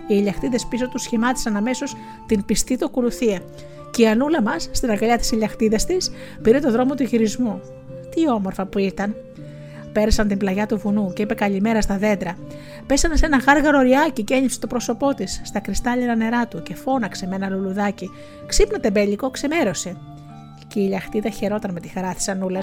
Οι ηλιαχτίδε πίσω τους σχημάτισαν αμέσως την πιστή του ακολουθία και η Ανούλα μας, στην αγκαλιά της ηλιαχτίδα της, πήρε το δρόμο του γυρισμού. Τι όμορφα που ήταν! Πέρασαν την πλαγιά του βουνού και είπε καλημέρα στα δέντρα. Πέσανε σε ένα γάργαρο ριάκι και ένιψε το πρόσωπό της στα κρυστάλλινα νερά του και φώναξε με ένα λουλουδάκι. Ξύπνα τεμπέλικο, ξεμέρωσε και η λιαχτίδα χαιρόταν με τη χαρά της Ανούλα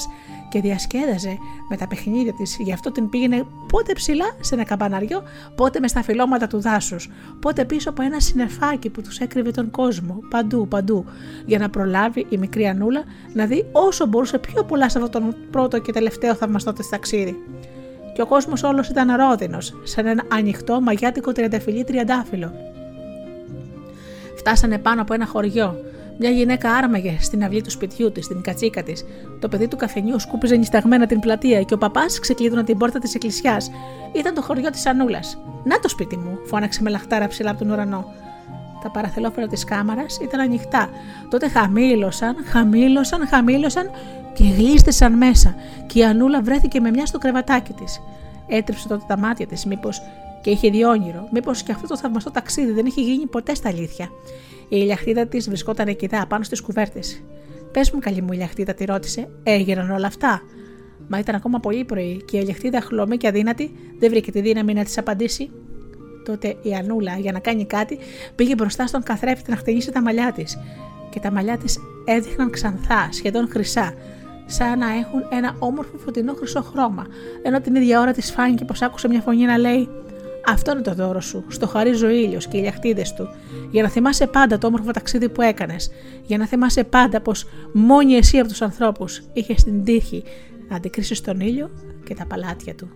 και διασκέδαζε με τα παιχνίδια της, γι' αυτό την πήγαινε πότε ψηλά σε ένα καμπαναριό, πότε με στα φυλώματα του δάσους, πότε πίσω από ένα συνεφάκι που τους έκρυβε τον κόσμο, παντού, παντού, για να προλάβει η μικρή Ανούλα να δει όσο μπορούσε πιο πολλά σε αυτόν τον πρώτο και τελευταίο θαυμαστό της ταξίδι. Και ο κόσμος όλος ήταν ρόδινος, σαν ένα ανοιχτό μαγιάτικο τριανταφυλλί τριαντάφυλλο. Φτάσανε πάνω από ένα χωριό, μια γυναίκα άρμαγε στην αυλή του σπιτιού της, στην κατσίκα της. Το παιδί του καφενιού σκούπιζε νησταγμένα την πλατεία και ο παπάς ξεκλείδωνε την πόρτα της εκκλησιάς. Ήταν το χωριό της Ανούλας. Να το σπίτι μου, φώναξε με λαχτάρα ψηλά από τον ουρανό. Τα παραθελόφερα της κάμαρας ήταν ανοιχτά. Τότε χαμήλωσαν, χαμήλωσαν, χαμήλωσαν και γλίστησαν μέσα. Και η Ανούλα βρέθηκε με μια στο κρεβατάκι της. Έτρεψε τότε τα μάτια της, μήπως και είχε δει όνειρο, μήπως και αυτό το θαυμαστό ταξίδι δεν είχε γίνει ποτέ στα αλήθεια. Η ηλιαχτίδα της βρισκόταν εκεί πάνω στις κουβέρτες. Πες μου, καλή μου ηλιαχτίδα, τη ρώτησε, έγιναν όλα αυτά. Μα ήταν ακόμα πολύ πρωί και η ηλιαχτίδα χλωμή και αδύνατη δεν βρήκε τη δύναμη να της απαντήσει. Τότε η Ανούλα, για να κάνει κάτι, πήγε μπροστά στον καθρέφτη να χτενίσει τα μαλλιά της. Και τα μαλλιά της έδειχναν ξανθά, σχεδόν χρυσά, σαν να έχουν ένα όμορφο φωτεινό χρυσό χρώμα, ενώ την ίδια ώρα της φάνηκε πως άκουσε μια φωνή να λέει αυτό είναι το δώρο σου. Στο χαρίζει ο ήλιος και οι λιαχτίδες του. Για να θυμάσαι πάντα το όμορφο ταξίδι που έκανες. Για να θυμάσαι πάντα πως μόνη εσύ από τους ανθρώπους είχες την τύχη να αντικρίσεις τον ήλιο και τα παλάτια του.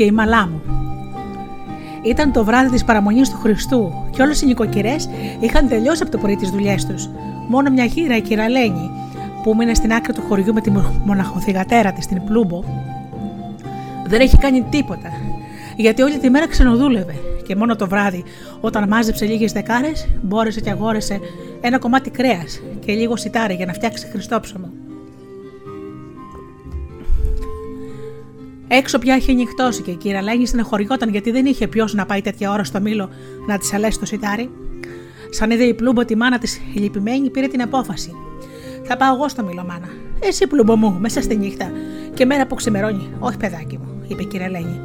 Και η Μαλάμου. Ήταν το βράδυ της παραμονής του Χριστού και όλες οι νοικοκυρές είχαν τελειώσει από το πρωί τις δουλειές τους. Μόνο μια γύρα, η κυραλένη, που μείνε στην άκρη του χωριού με τη μοναχοθυγατέρα της, την Πλούμπο, δεν έχει κάνει τίποτα. Γιατί όλη τη μέρα ξενοδούλευε και μόνο το βράδυ, όταν μάζεψε λίγες δεκάρες, μπόρεσε και αγόρεσε ένα κομμάτι κρέας και λίγο σιτάρι για να φτιάξει χριστόψωμο. Έξω πια είχε νυχτώσει και η κυρία Λένη στεναχωριόταν γιατί δεν είχε ποιος να πάει τέτοια ώρα στο μήλο να της αλέσει το σιτάρι. Σαν είδε η πλούμπο τη μάνα της λυπημένη, πήρε την απόφαση. Θα πάω εγώ στο μήλο, μάνα. Εσύ, πλούμπο μου, μέσα στη νύχτα και μέρα που ξημερώνει. Όχι, παιδάκι μου, είπε η κυρία Λένη.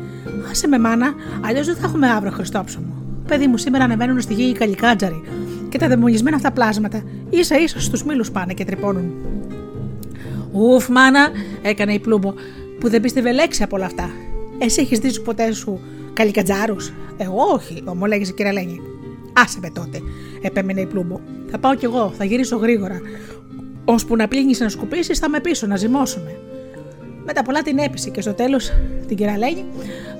Άσε με, μάνα, αλλιώς δεν θα έχουμε αύριο Χριστόψωμο. Παιδί μου, σήμερα ανεβαίνουν στη γη οι καλικάτζαροι και τα δαιμονισμένα αυτά πλάσματα ίσα ίσα στους μήλους πάνε και τρυπώνουν. Ουφ, μάνα, έκανε η πλούμπο, που δεν πίστευε λέξη από όλα αυτά. Εσύ έχεις δει ποτέ σου καλικατζάρους; Εγώ όχι, ομολέγησε η κυρία Λένη. Άσε με τότε, επέμενε η πλούμπο. Θα πάω κι εγώ, θα γυρίσω γρήγορα. Ώσπου να πλύνει να σκουπίσεις, θα με πίσω να ζυμώσουμε. Μετά πολλά την έπεισε και στο τέλος την κυρία Λένη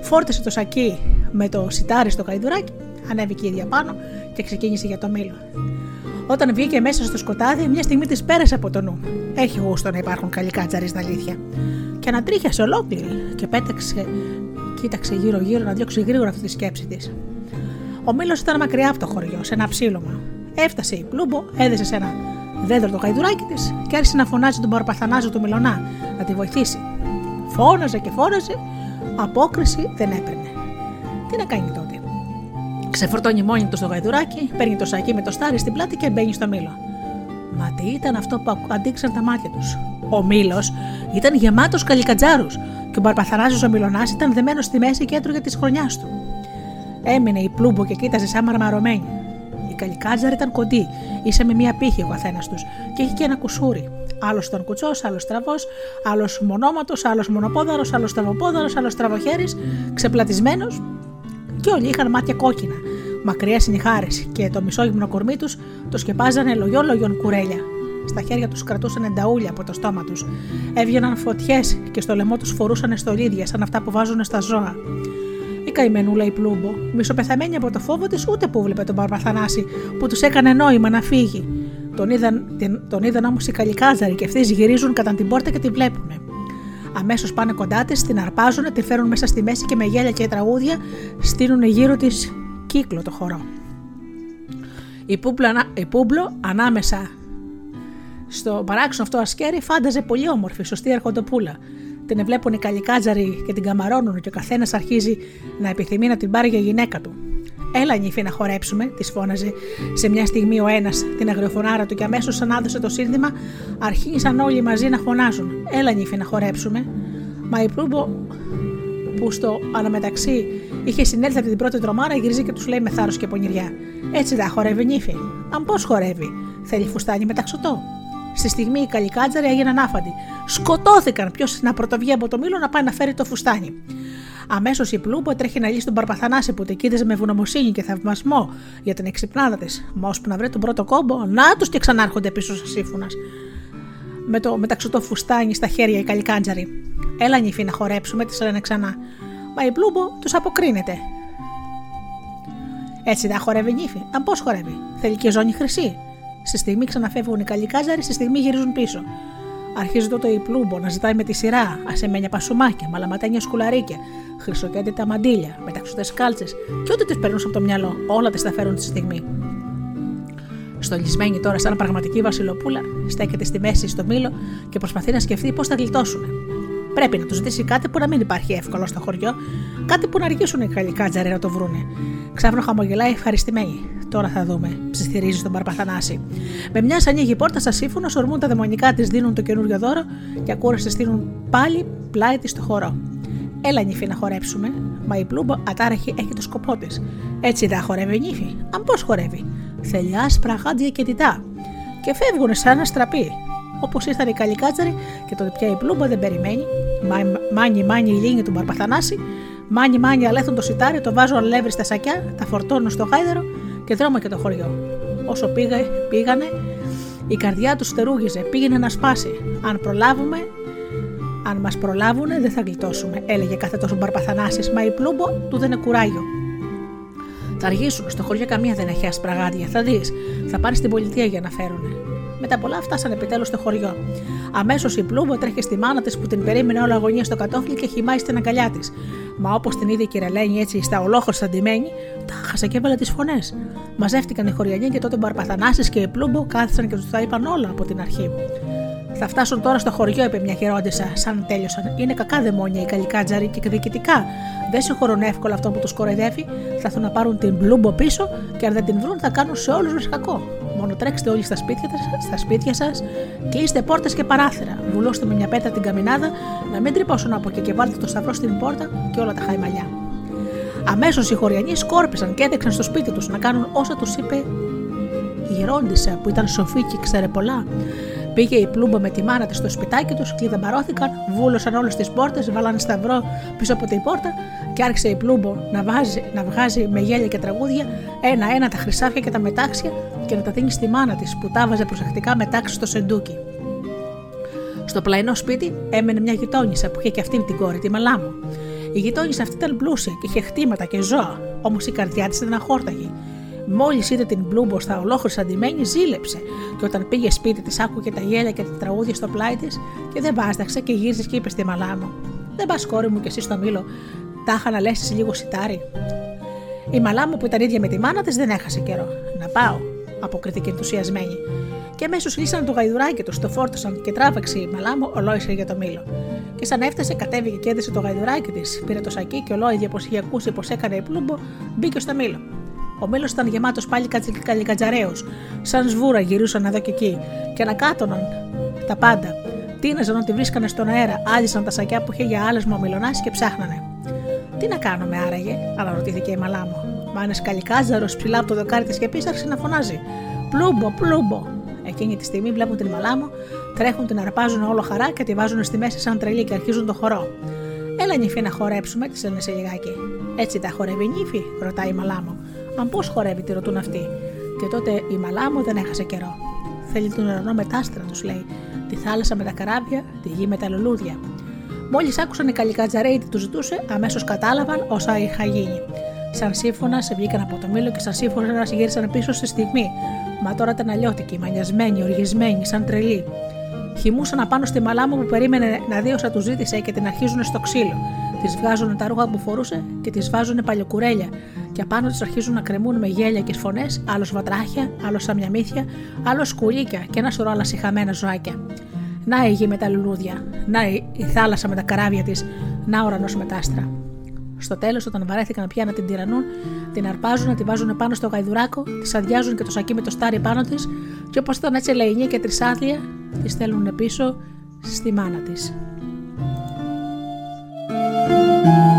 φόρτισε το σακί με το σιτάρι στο καϊδουράκι, ανέβηκε η ίδια πάνω και ξεκίνησε για το μήλο. Όταν βγήκε μέσα στο σκοτάδι, μια στιγμή της πέρασε από το νου. Έχει γούστο να υπάρχουν καλικάτζαροι στα αλήθεια. Και ανατρίχιασε ολόκληρη και πέταξε, κοίταξε γύρω-γύρω να διώξει γρήγορα αυτή τη σκέψη της. Ο μήλος ήταν μακριά από το χωριό, σε ένα ψήλωμα. Έφτασε η πλούμπο, έδεσε σε ένα δέντρο το καϊδουράκι της και άρχισε να φωνάζει τον παραπαθανάζο του Μιλονά να τη βοηθήσει. Φώναζε και φώναζε, απόκριση δεν έπαιρνε. Τι να κάνει τότε. Ξεφορτώνει μόνη του στο γαϊδουράκι, παίρνει το σακί με το στάρι στην πλάτη και μπαίνει στο μήλο. Μα τι ήταν αυτό που αντίξαν τα μάτια τους. Ο μήλος ήταν γεμάτος καλικατζάρους και ο Μπαρπαθαράζος ο Μιλονά ήταν δεμένος στη μέση και έτρωγε τη χρονιάς του. Έμεινε η πλούμπο και κοίταζε σαν μαρμαρωμένη. Οι καλικάτζαροι ήταν κοντοί, ίσα με μία πύχη ο καθένας τους και είχε και ένα κουσούρι. Άλλος ήταν κουτσός, άλλος τραβό, άλλος μονόματος, άλλος μονοπόδαρος, άλλος τραβοπόδαρο, άλλος τραβοχέρι, ξεπλατισμένος και όλοι είχαν μάτια κόκκινα, μακριά συνειχάρε και το μισόγυμνο κορμί τους το σκεπάζανε λογιόλογιον κουρέλια. Στα χέρια τους κρατούσαν ενταούλια από το στόμα τους. Έβγαιναν φωτιές και στο λαιμό τους φορούσαν στολίδια σαν αυτά που βάζουν στα ζώα. Η καημενούλα η πλούμπο, μισοπεθαμένη από το φόβο της, ούτε που βλέπε τον Παρπαθανάση που τους έκανε νόημα να φύγει. Τον είδαν, την, τον είδαν όμως οι καλικάζαροι και αυτοί γυρίζουν κατά την πόρτα και τη βλέπουν. Αμέσως πάνε κοντά της, την αρπάζουν, τη φέρουν μέσα στη μέση και με γέλια και τραγούδια στείλουν γύρω της κύκλο το χορό. Η Πούμπλο, η Πούμπλο ανάμεσα στο παράξενο αυτό ασκέρι φάνταζε πολύ όμορφη, σωστή αρχοντοπούλα. Την βλέπουν οι καλικάτζαροι και την καμαρώνουν και ο καθένας αρχίζει να επιθυμεί να την πάρει για γυναίκα του. Έλα, νύφη, να χορέψουμε, της φώναζε σε μια στιγμή ο ένας την αγριοφωνάρα του και αμέσως σαν άδωσε το σύνθημα, αρχίσαν όλοι μαζί να φωνάζουν. Έλα, νύφη, να χορέψουμε. Μα η Πλούμπο, που στο αναμεταξύ είχε συνέλθει από την πρώτη τρομάρα, γυρίζει και τους λέει με θάρρος και πονηριά. Έτσι δεν χορεύει, νύφη. Αν πώς χορεύει, θέλει φουστάνι μεταξωτό. Στη στιγμή οι καλικάτζαροι έγιναν άφαντοι. Σκοτώθηκαν ποιος να πρωτοβγεί από το μήλο να πάει να φέρει το φουστάνι. Αμέσως η Πλούμπο τρέχει να λύσει τον Παρπαθανάση που την κοίταζε με ευγνωμοσύνη και θαυμασμό για την εξυπνάδα της. Μα ώσπου να βρει τον πρώτο κόμπο, να τους και ξανάρχονται πίσω στα σύμφωνα. Με το μεταξωτό φουστάνι στα χέρια οι καλικάντζαροι. Έλα νυφή να χορέψουμε, τη λένε ξανά. Μα η Πλούμπο τους αποκρίνεται. Έτσι δεν χορεύει νύφη. Αν πώς χορεύει, θέλει και ζώνη χρυσή. Στη στιγμή ξαναφεύγουν οι καλικάζαροι, στη στιγμή γυρίζουν πίσω. Αρχίζει τότε η πλούμπο να ζητάει με τη σειρά ασεμένια πασουμάκια, μαλαματένια σκουλαρίκια, χρυσοκέντητα μαντίλια, μεταξωτές κάλτσες και ό,τι τη περνούσε από το μυαλό, όλα τις τα φέρουν τη στιγμή. Στολισμένη τώρα, σαν πραγματική Βασιλοπούλα, στέκεται στη μέση στο μήλο και προσπαθεί να σκεφτεί πώς θα γλιτώσουν. Πρέπει να τους ζητήσει κάτι που να μην υπάρχει εύκολο στο χωριό, κάτι που να αργήσουν οι καλικάτζαροι να το βρούνε. Ξάφνο χαμογελάει ευχαριστημένη. Τώρα θα δούμε, ψιθυρίζει στον Παρπαθανάση. Με μια ανοίγει πόρτα στα σύμφωνα, ορμούν τα δαιμονικά της, δίνουν το καινούριο δώρο και ακούραστες στείλουν πάλι πλάι της στο χώρο. Έλα νύφη να χορέψουμε, μα η πλούμπα ατάραχη έχει το σκοπό της. Έτσι δεν χορεύει νύφη. Αν πώς χορεύει. Θέλει άσπρα γάντια και τιτά. Και φεύγουν σαν ένα στραπή. Όπως ήρθαν οι καλικάτσαροι και τότε πια η πλούμπα δεν περιμένει. Μάνι, μάνι η λίνη του Μπαρπαθανάση. Μάνι, μάνι αλέθουν το σιτάρι, το βάζουν αλεύρι στα σακιά, τα φορτώνουν στο χάιδερο και δρόμο και το χωριό. Όσο πήγα, πήγανε, η καρδιά τους στερούγιζε, πήγαινε να σπάσει. Αν προλάβουμε, αν μας προλάβουν, δεν θα γλιτώσουμε, έλεγε κάθε τόσο Μπαρπαθανάσης, μα η πλούμπο του δεν είναι κουράγιο. Θα αργήσουν, στο χωριό καμία δεν έχει ασπραγάδια. Θα δεις, θα πάνε στην πολιτεία για να φέρουν. Μετά πολλά φτάσαν επιτέλους στο χωριό. Αμέσως η πλούμπο τρέχει στη μάνα της που την περίμενε όλη αγωνία στο κατόφλι και χυμάει στην αγκαλιά της. Μα όπως την είδε η κυρελένη έτσι στα ολόχωρσα αντιμένη, τα χάσα και έβαλε τις φωνές. Μαζεύτηκαν οι χωριανοί και τότε ο Μπαρπαθανάσης και η πλούμπο κάθισαν και τους τα είπαν όλα από την αρχή. Θα φτάσουν τώρα στο χωριό, είπε μια χειρόντισα, σαν τέλειωσαν. Είναι κακά δαιμόνια οι καλικάτζαροι και διοικητικά. Δεν συγχωρούν εύκολα αυτό που τους κοροϊδεύει. Θα έρθουν να πάρουν την πλούμπο πίσω και αν δεν την βρουν θα κάνουν σε όλους μας κακό. Μόνο τρέξτε όλοι στα σπίτια, στα σπίτια σας, κλείστε πόρτες και παράθυρα. Βουλώστε με μια πέτα την καμινάδα, να μην τρυπώσουν από εκεί και βάλτε το σταυρό στην πόρτα και όλα τα χαϊμαλιά. Αμέσως οι χωριανοί σκόρπισαν και έδειξαν στο σπίτι τους να κάνουν όσα τους είπε η γερόντισα που ήταν σοφή και ξέρε πολλά. Πήγε η πλούμπα με τη μάνα της στο σπιτάκι τους, κλειδαμπαρώθηκαν, βούλωσαν όλες τις πόρτες, βάλανε σταυρό πίσω από την πόρτα και άρχισε η πλούμπο να, βάζει, να βγάζει με γέλια και τραγούδια ένα-ένα τα χρυσάφια και τα μετάξια και να τα δίνει στη μάνα της που τα βάζε προσεκτικά μετάξι στο σεντούκι. Στο πλαϊνό σπίτι έμενε μια γειτόνισσα που είχε και αυτή την κόρη, τη Μαλάμου. Η γειτόνισσα αυτή ήταν πλούσια και είχε χτήματα και ζώα, όμως η καρδιά της ήταν αχόρταγη. Μόλις είδε την Μπλούμπο στα ολόκληρα αντιμένη, ζήλεψε και όταν πήγε σπίτι της, άκουγε τα γέλια και τα τραγούδια στο πλάι της και δεν βάσταξε και γύριζε και είπε στη Μαλάμου: Δεν πας κόρη μου και εσύ στο μήλο, τάχα να λέσει λίγο σιτάρι. Η Μαλάμου που ήταν ίδια με τη μάνα της δεν έχασε καιρό. Να πάω, αποκρίθηκε ενθουσιασμένη. Και αμέσως λύσαν το γαϊδουράκι τους, το φόρτωσαν και τράβαξε η Μαλάμου ολόισε για το μήλο. Και σαν έφτασε, κατέβηκε και έδεσε το γαϊδουράκι της, πήρε το σακί και ολόιδια πως είχε ακούσει πως έκανε η πλούμπο, μπήκε στο μήλο. Ο μήλο ήταν γεμάτος πάλι καλικατζαρέου. Σαν σβούρα γυρούσαν εδώ και εκεί και ανακάτωναν τα πάντα. Τίναζαν ότι βρίσκανε στον αέρα, άλυσαν τα σακιά που είχε για άλλες μομιλονάσει και ψάχνανε. Τι να κάνουμε άραγε, αναρωτήθηκε η μαλά μου. Μα ένας καλικάζαρο ψηλά από το δοκάρι της και πίσω άρχισε να φωνάζει. Πλούμπο, πλούμπο. Εκείνη τη στιγμή βλέπουν την μαλά μου, τρέχουν, την αρπάζουν όλο χαρά και τη βάζουν στη μέση σαν τρελή και αρχίζουν το χορό. Έλα νύφη να χορέψουμε, της λένε σε λιγάκι. Έτσι τα χορεύει νύφη, ρωτάει η μαλά μου. Αν πώς χορεύει, τη ρωτούν αυτοί. Και τότε η μαλά μου δεν έχασε καιρό. Θέλει τον ουρανό με τα άστρα, τους λέει. Τη θάλασσα με τα καράβια, τη γη με τα λουλούδια. Μόλις άκουσαν οι καλικατζαρέοι τι τους ζητούσε, αμέσως κατάλαβαν όσα είχα γίνει. Σαν σύμφωνα σε βγήκαν από το μήλο και σαν σύμφωνα γύρισαν πίσω στη στιγμή. Μα τώρα ήταν αλλιώτικοι, μανιασμένοι, οργισμένοι, σαν τρελοί. Χυμούσαν απάνω στη μαλά μου που περίμενε να δει όσα τους ζήτησε και την αρχίζουν στο ξύλο. Τη βγάζουν τα ρούχα που φορούσε και τη βάζουν παλιοκουρέλια. Και απάνω τη αρχίζουν να κρεμούν με γέλια και φωνές, άλλο βατράχια, άλλο σαμιαμύθια, άλλο σκουλίκια και ένα σωρό άλλα συχαμένα ζωάκια. Να η γη με τα λουλούδια, να η, η θάλασσα με τα καράβια της, να ο ουρανός με τα άστρα. Στο τέλος, όταν βαρέθηκαν πια να την τυρανούν, την αρπάζουν, να την βάζουν πάνω στο γαϊδουράκο, τη αδειάζουν και το σακί με το στάρι πάνω της, και όπως ήταν έτσι λαϊνή και τρισάθλια, της στέλνουν πίσω στη μάνα της. thank you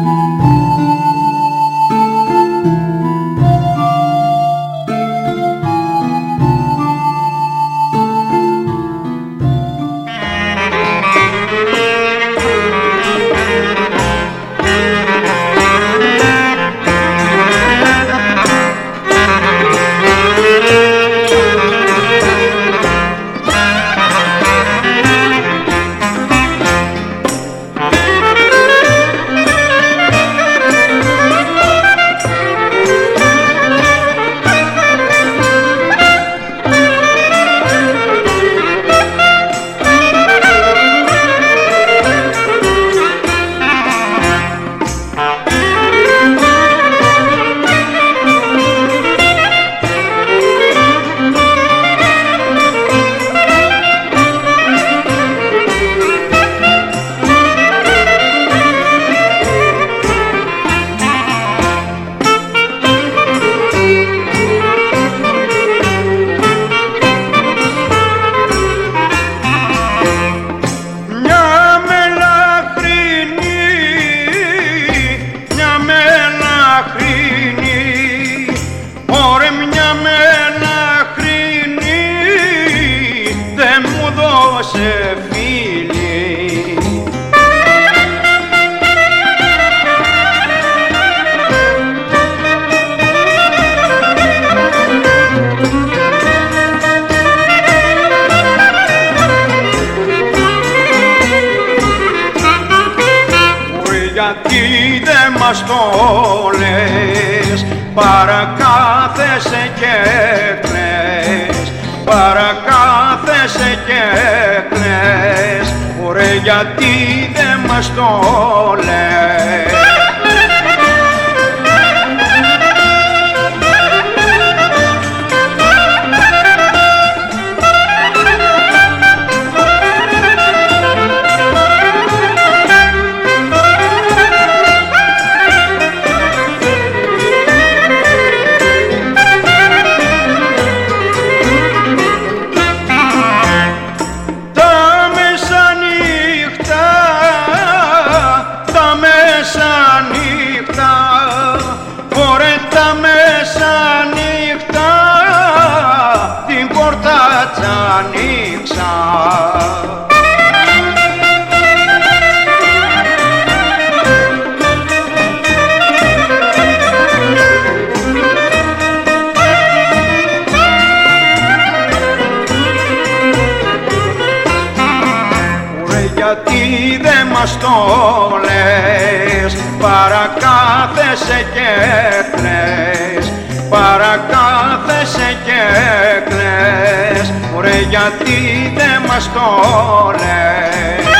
γιατί δε μας το λες παρακάθεσαι και κλαις παρακάθεσαι και κλαις. Βρε γιατί δεν μας το λες;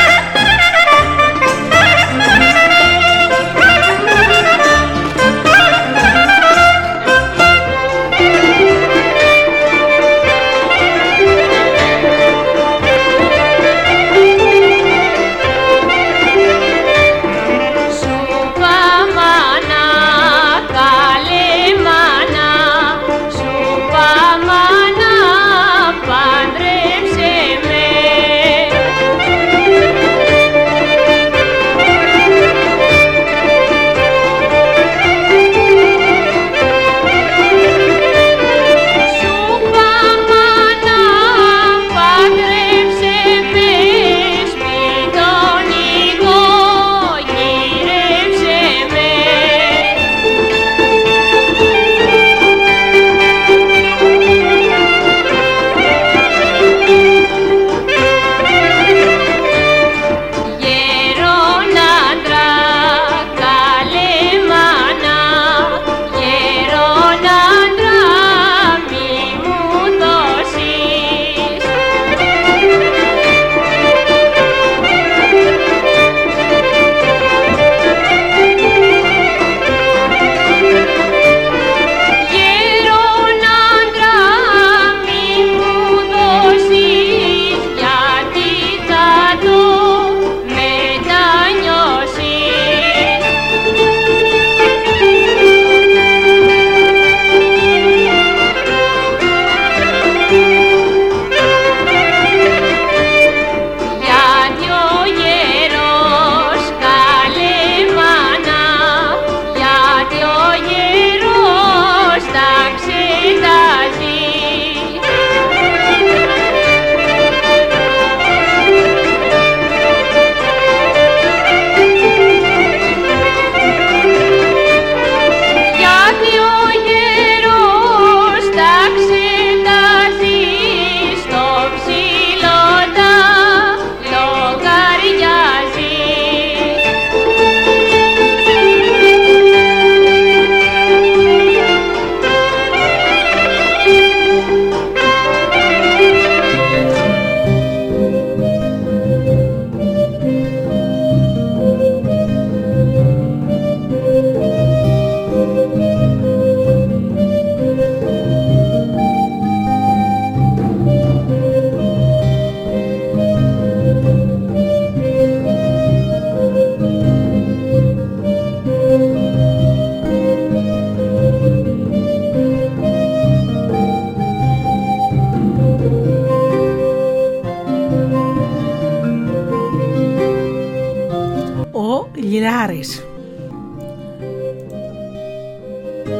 Μια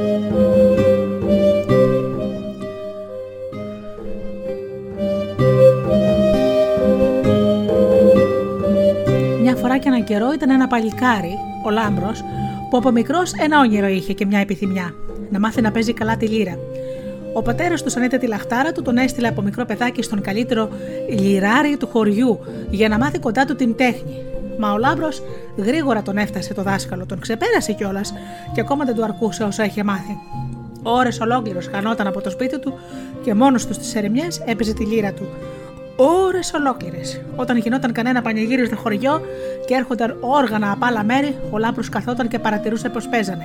φορά και έναν καιρό ήταν ένα παλικάρι, ο Λάμπρος, που από μικρός ένα όνειρο είχε και μια επιθυμιά. Να μάθει να παίζει καλά τη λύρα. Ο πατέρας του, σαν είδε τη λαχτάρα του, τον έστειλε από μικρό παιδάκι στον καλύτερο λιράρι του χωριού για να μάθει κοντά του την τέχνη. Μα ο Λάμπρος γρήγορα τον έφτασε το δάσκαλο, τον ξεπέρασε κιόλας και ακόμα δεν του αρκούσε όσα είχε μάθει. Ώρες ολόκληρος χανόταν από το σπίτι του και μόνος του στις ερημιές έπαιζε τη λύρα του. Ώρες ολόκληρες. Όταν γινόταν κανένα πανηγύρι στο χωριό και έρχονταν όργανα από άλλα μέρη, ο Λάμπρος καθόταν και παρατηρούσε πώ παίζανε.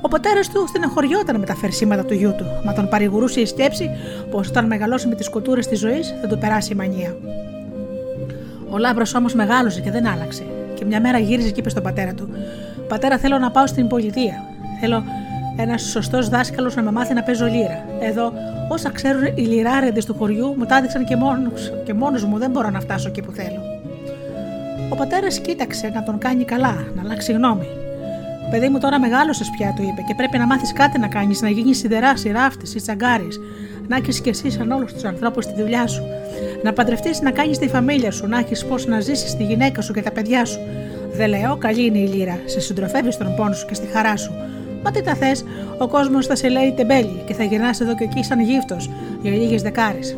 Ο πατέρας του στεναχωριόταν με τα φερσίματα του γιού του, μα τον παρηγορούσε η σκέψη πως όταν μεγαλώσει με τις κοτούρες της ζωής θα του περάσει η μανία. Ο Λάμπρος όμως μεγάλωσε και δεν άλλαξε. Και μια μέρα γύριζε και είπε στον πατέρα του: Πατέρα, θέλω να πάω στην πολιτεία. Θέλω ένας σωστός δάσκαλος να με μάθει να παίζω λύρα. Εδώ, όσα ξέρουν οι λιράρεντε του χωριού, μου τα έδειξαν και μόνος και μόνος μου δεν μπορώ να φτάσω εκεί που θέλω. Ο πατέρας κοίταξε να τον κάνει καλά, να αλλάξει γνώμη. Παιδί μου, τώρα μεγάλωσες πια, του είπε, και πρέπει να μάθεις κάτι να κάνεις, να γίνεις σιδερά, ράφτη ή τσαγκάρι. Να έχεις κι εσύ σαν όλους τους ανθρώπους στη δουλειά σου. Να παντρευτείς να κάνεις τη φαμίλια σου, να έχεις πώς να ζήσεις τη γυναίκα σου και τα παιδιά σου. Δεν λέω, καλή είναι η λύρα, σε συντροφεύεις στον πόνο σου και στη χαρά σου. Μα τι τα θες, ο κόσμος θα σε λέει τεμπέλη και θα γυρνάς εδώ και εκεί σαν γύφτος για λίγες δεκάρες.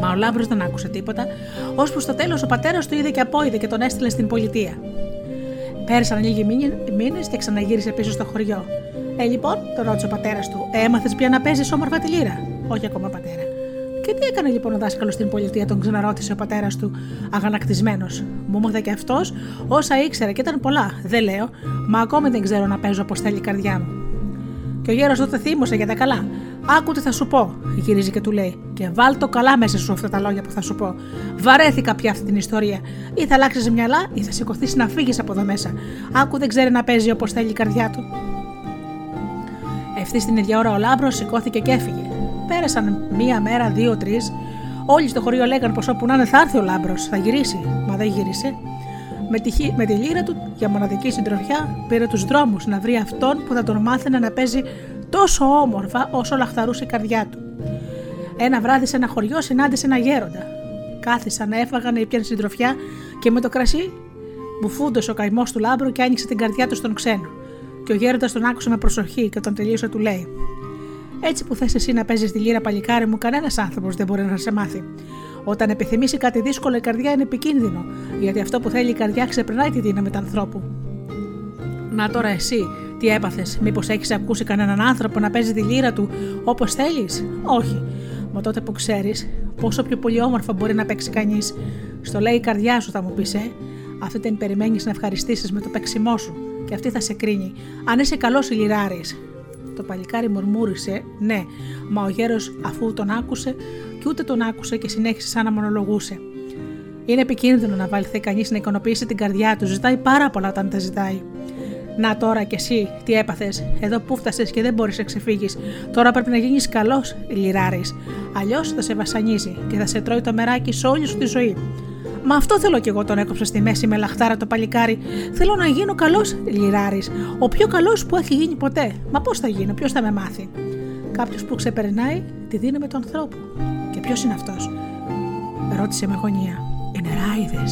Μα ο Λάμπρος δεν άκουσε τίποτα, ώσπου στο τέλος ο πατέρας του είδε και απόειδε και τον έστειλε στην πολιτεία. Πέρασαν λίγοι μήνε και ξαναγύρισε πίσω στο χωριό. Ε, λοιπόν, τον ρώτησε ο πατέρας του, έμαθες πια να παίζεις όμορφα τη λύρα; Όχι ακόμα, πατέρα. Και τι έκανε λοιπόν ο δάσκαλος στην πολιτεία, τον ξαναρώτησε ο πατέρας του, αγανακτισμένος. Μου έμαθε και αυτός όσα ήξερε και ήταν πολλά. Δεν λέω, μα ακόμη δεν ξέρω να παίζω όπως θέλει η καρδιά μου. Και ο γέρος τότε θύμωσε για τα καλά. Άκου τι θα σου πω, γυρίζει και του λέει. Και βάλ το καλά μέσα σου αυτά τα λόγια που θα σου πω. Βαρέθηκα πια αυτή την ιστορία. Ή θα αλλάξεις μυαλά, ή θα σηκωθείς να φύγεις από εδώ μέσα. Άκου δεν ξέρει να παίζει όπως θέλει η καρδιά του. Ευθύς την ίδια ώρα ο Λάμπρος σηκώθηκε και έφυγε. Πέρασαν μία μέρα, δύο, τρεις. Όλοι στο χωριό λέγαν πως όπου να είναι θα έρθει ο Λάμπρος, θα γυρίσει. Μα δεν γύρισε. Με τη, με τη λύρα του για μοναδική συντροφιά πήρε τους δρόμους να βρει αυτόν που θα τον μάθαινε να παίζει τόσο όμορφα όσο λαχταρούσε η καρδιά του. Ένα βράδυ σε ένα χωριό συνάντησε ένα γέροντα. Κάθισαν, έφαγαν, ήπιαν συντροφιά και με το κρασί μπουφούντωσε ο καημός του λάμπρου και άνοιξε την καρδιά του στον ξένο. Και ο γέροντας τον άκουσε με προσοχή και τον τελείωσε του λέει: Έτσι που θες εσύ να παίζεις τη λύρα παλικάρι μου, κανένας άνθρωπος δεν μπορεί να σε μάθει. Όταν επιθυμήσει κάτι δύσκολο, η καρδιά είναι επικίνδυνο, γιατί αυτό που θέλει η καρδιά ξεπερνάει τη δύναμη του ανθρώπου. Να τώρα εσύ, τι έπαθες, Μήπως έχεις ακούσει κανέναν άνθρωπο να παίζει τη λύρα του όπως θέλεις, Όχι. Μα τότε που ξέρεις πόσο πιο πολύ όμορφα μπορεί να παίξει κανείς, στο λέει η καρδιά σου, θα μου πεις, ε. Αυτή την περιμένεις να ευχαριστήσεις με το παίξιμό σου, και αυτή θα σε κρίνει. Αν είσαι καλός ηλιράρης. Το παλικάρι μουρμούρισε, ναι, μα ο γέρος αφού τον άκουσε, και ούτε τον άκουσε και συνέχισε σαν να μονολογούσε. Είναι επικίνδυνο να βάλει κανείς να ικανοποιήσει την καρδιά του, ζητάει πάρα πολλά όταν τα ζητάει. Να τώρα κι εσύ, τι έπαθες, εδώ που φτασε και δεν μπορείς να ξεφύγεις. Τώρα πρέπει να γίνεις καλός, λιράρης. Αλλιώς θα σε βασανίζει και θα σε τρώει το μεράκι σε όλη σου τη ζωή. Μα αυτό θέλω κι εγώ, τον έκοψα στη μέση με λαχτάρα το παλικάρι. Θέλω να γίνω καλός λιράρης. Ο πιο καλός που έχει γίνει ποτέ. Μα πώς θα γίνω, ποιος θα με μάθει; Κάποιος που ξεπερνάει τη δύναμη του ανθρώπου. Και ποιος είναι αυτός, ρώτησε με γωνία. Οι νεράιδε,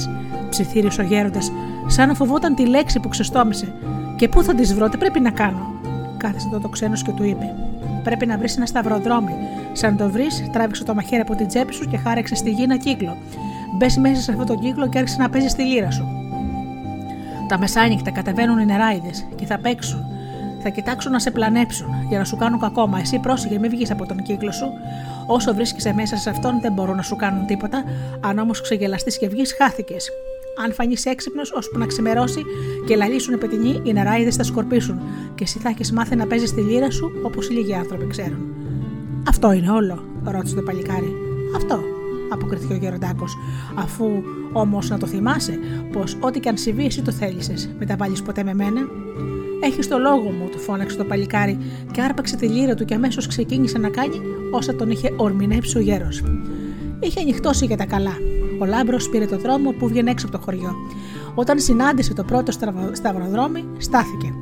ψιθύρισε ο γέροντας, σαν να φοβόταν τη λέξη που ξεστόμησε. Και πού θα τις βρω, τι πρέπει να κάνω; Κάθισε τότε το ξένος και του είπε: Πρέπει να βρεις ένα σταυροδρόμι. Σαν το βρεις, τράβηξε το μαχαίρι από την τσέπη σου και χάρεξε στη γη ένα κύκλο. Μπες μέσα σε αυτό το κύκλο και άρχισε να παίζεις τη λύρα σου. Τα μεσάνυχτα κατεβαίνουν οι νεράιδες και θα παίξουν. Θα κοιτάξουν να σε πλανέψουν για να σου κάνουν κακό. Μα εσύ πρόσεχε, μην βγεις από τον κύκλο σου. Όσο βρίσκεσαι μέσα σε αυτόν, δεν μπορούν να σου κάνουν τίποτα. Αν όμως ξεγελαστείς και βγεις, χάθηκες. Αν φανείς έξυπνος, ώσπου να ξημερώσει και λαλήσουν πετεινοί, οι νεράιδες θα σκορπίσουν και εσύ θα έχεις μάθει να παίζεις τη λύρα σου όπως οι λίγοι άνθρωποι ξέρουν. Αυτό είναι όλο, ρώτησε το παλικάρι. Αυτό, αποκριθήκε ο Γεροντάκος, αφού όμως να το θυμάσαι πως ό,τι και αν συμβεί, εσύ το θέλησες, μην τα βάλεις ποτέ με μένα. Έχεις το λόγο μου, του φώναξε το παλικάρι και άρπαξε τη λύρα του και αμέσως ξεκίνησε να κάνει όσα τον είχε ορμηνέψει ο γέρος. Είχε ανοιχτώσει για τα καλά. Ο Λάμπρος πήρε το δρόμο που βγαίνει έξω από το χωριό. Όταν συνάντησε το πρώτο στραβο- σταυροδρόμι, στάθηκε.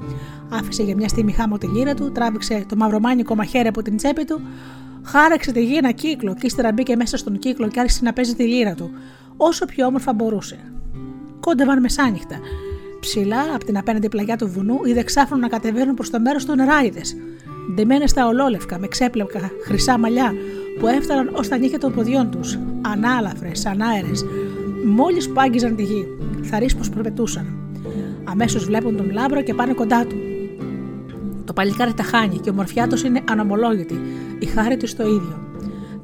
Άφησε για μια στιγμή χάμω τη λύρα του, τράβηξε το μαυρομάνικο μαχαίρι από την τσέπη του, χάραξε στη γη ένα κύκλο και ύστερα μπήκε μέσα στον κύκλο και άρχισε να παίζει τη λύρα του, όσο πιο όμορφα μπορούσε. Κόντευαν μεσάνυχτα. Ψηλά, από την απέναντι πλαγιά του βουνού, είδε ξάφνου να κατεβαίνουν προς το μέρος του νεράιδες. Ντεμένε στα ολόλευκα, με ξέπλευκα χρυσά μαλλιά που έφταναν ως τα νύχια των ποδιών τους, ανάλαφρες, ανάερες, μόλις που άγγιζαν τη γη. Θαρεί πως προπετούσαν. Αμέσως βλέπουν τον λάμπρο και πάνε κοντά του. Το παλικάρι τα χάνει και η ομορφιά τους είναι ανομολόγητη, η χάρη του το ίδιο.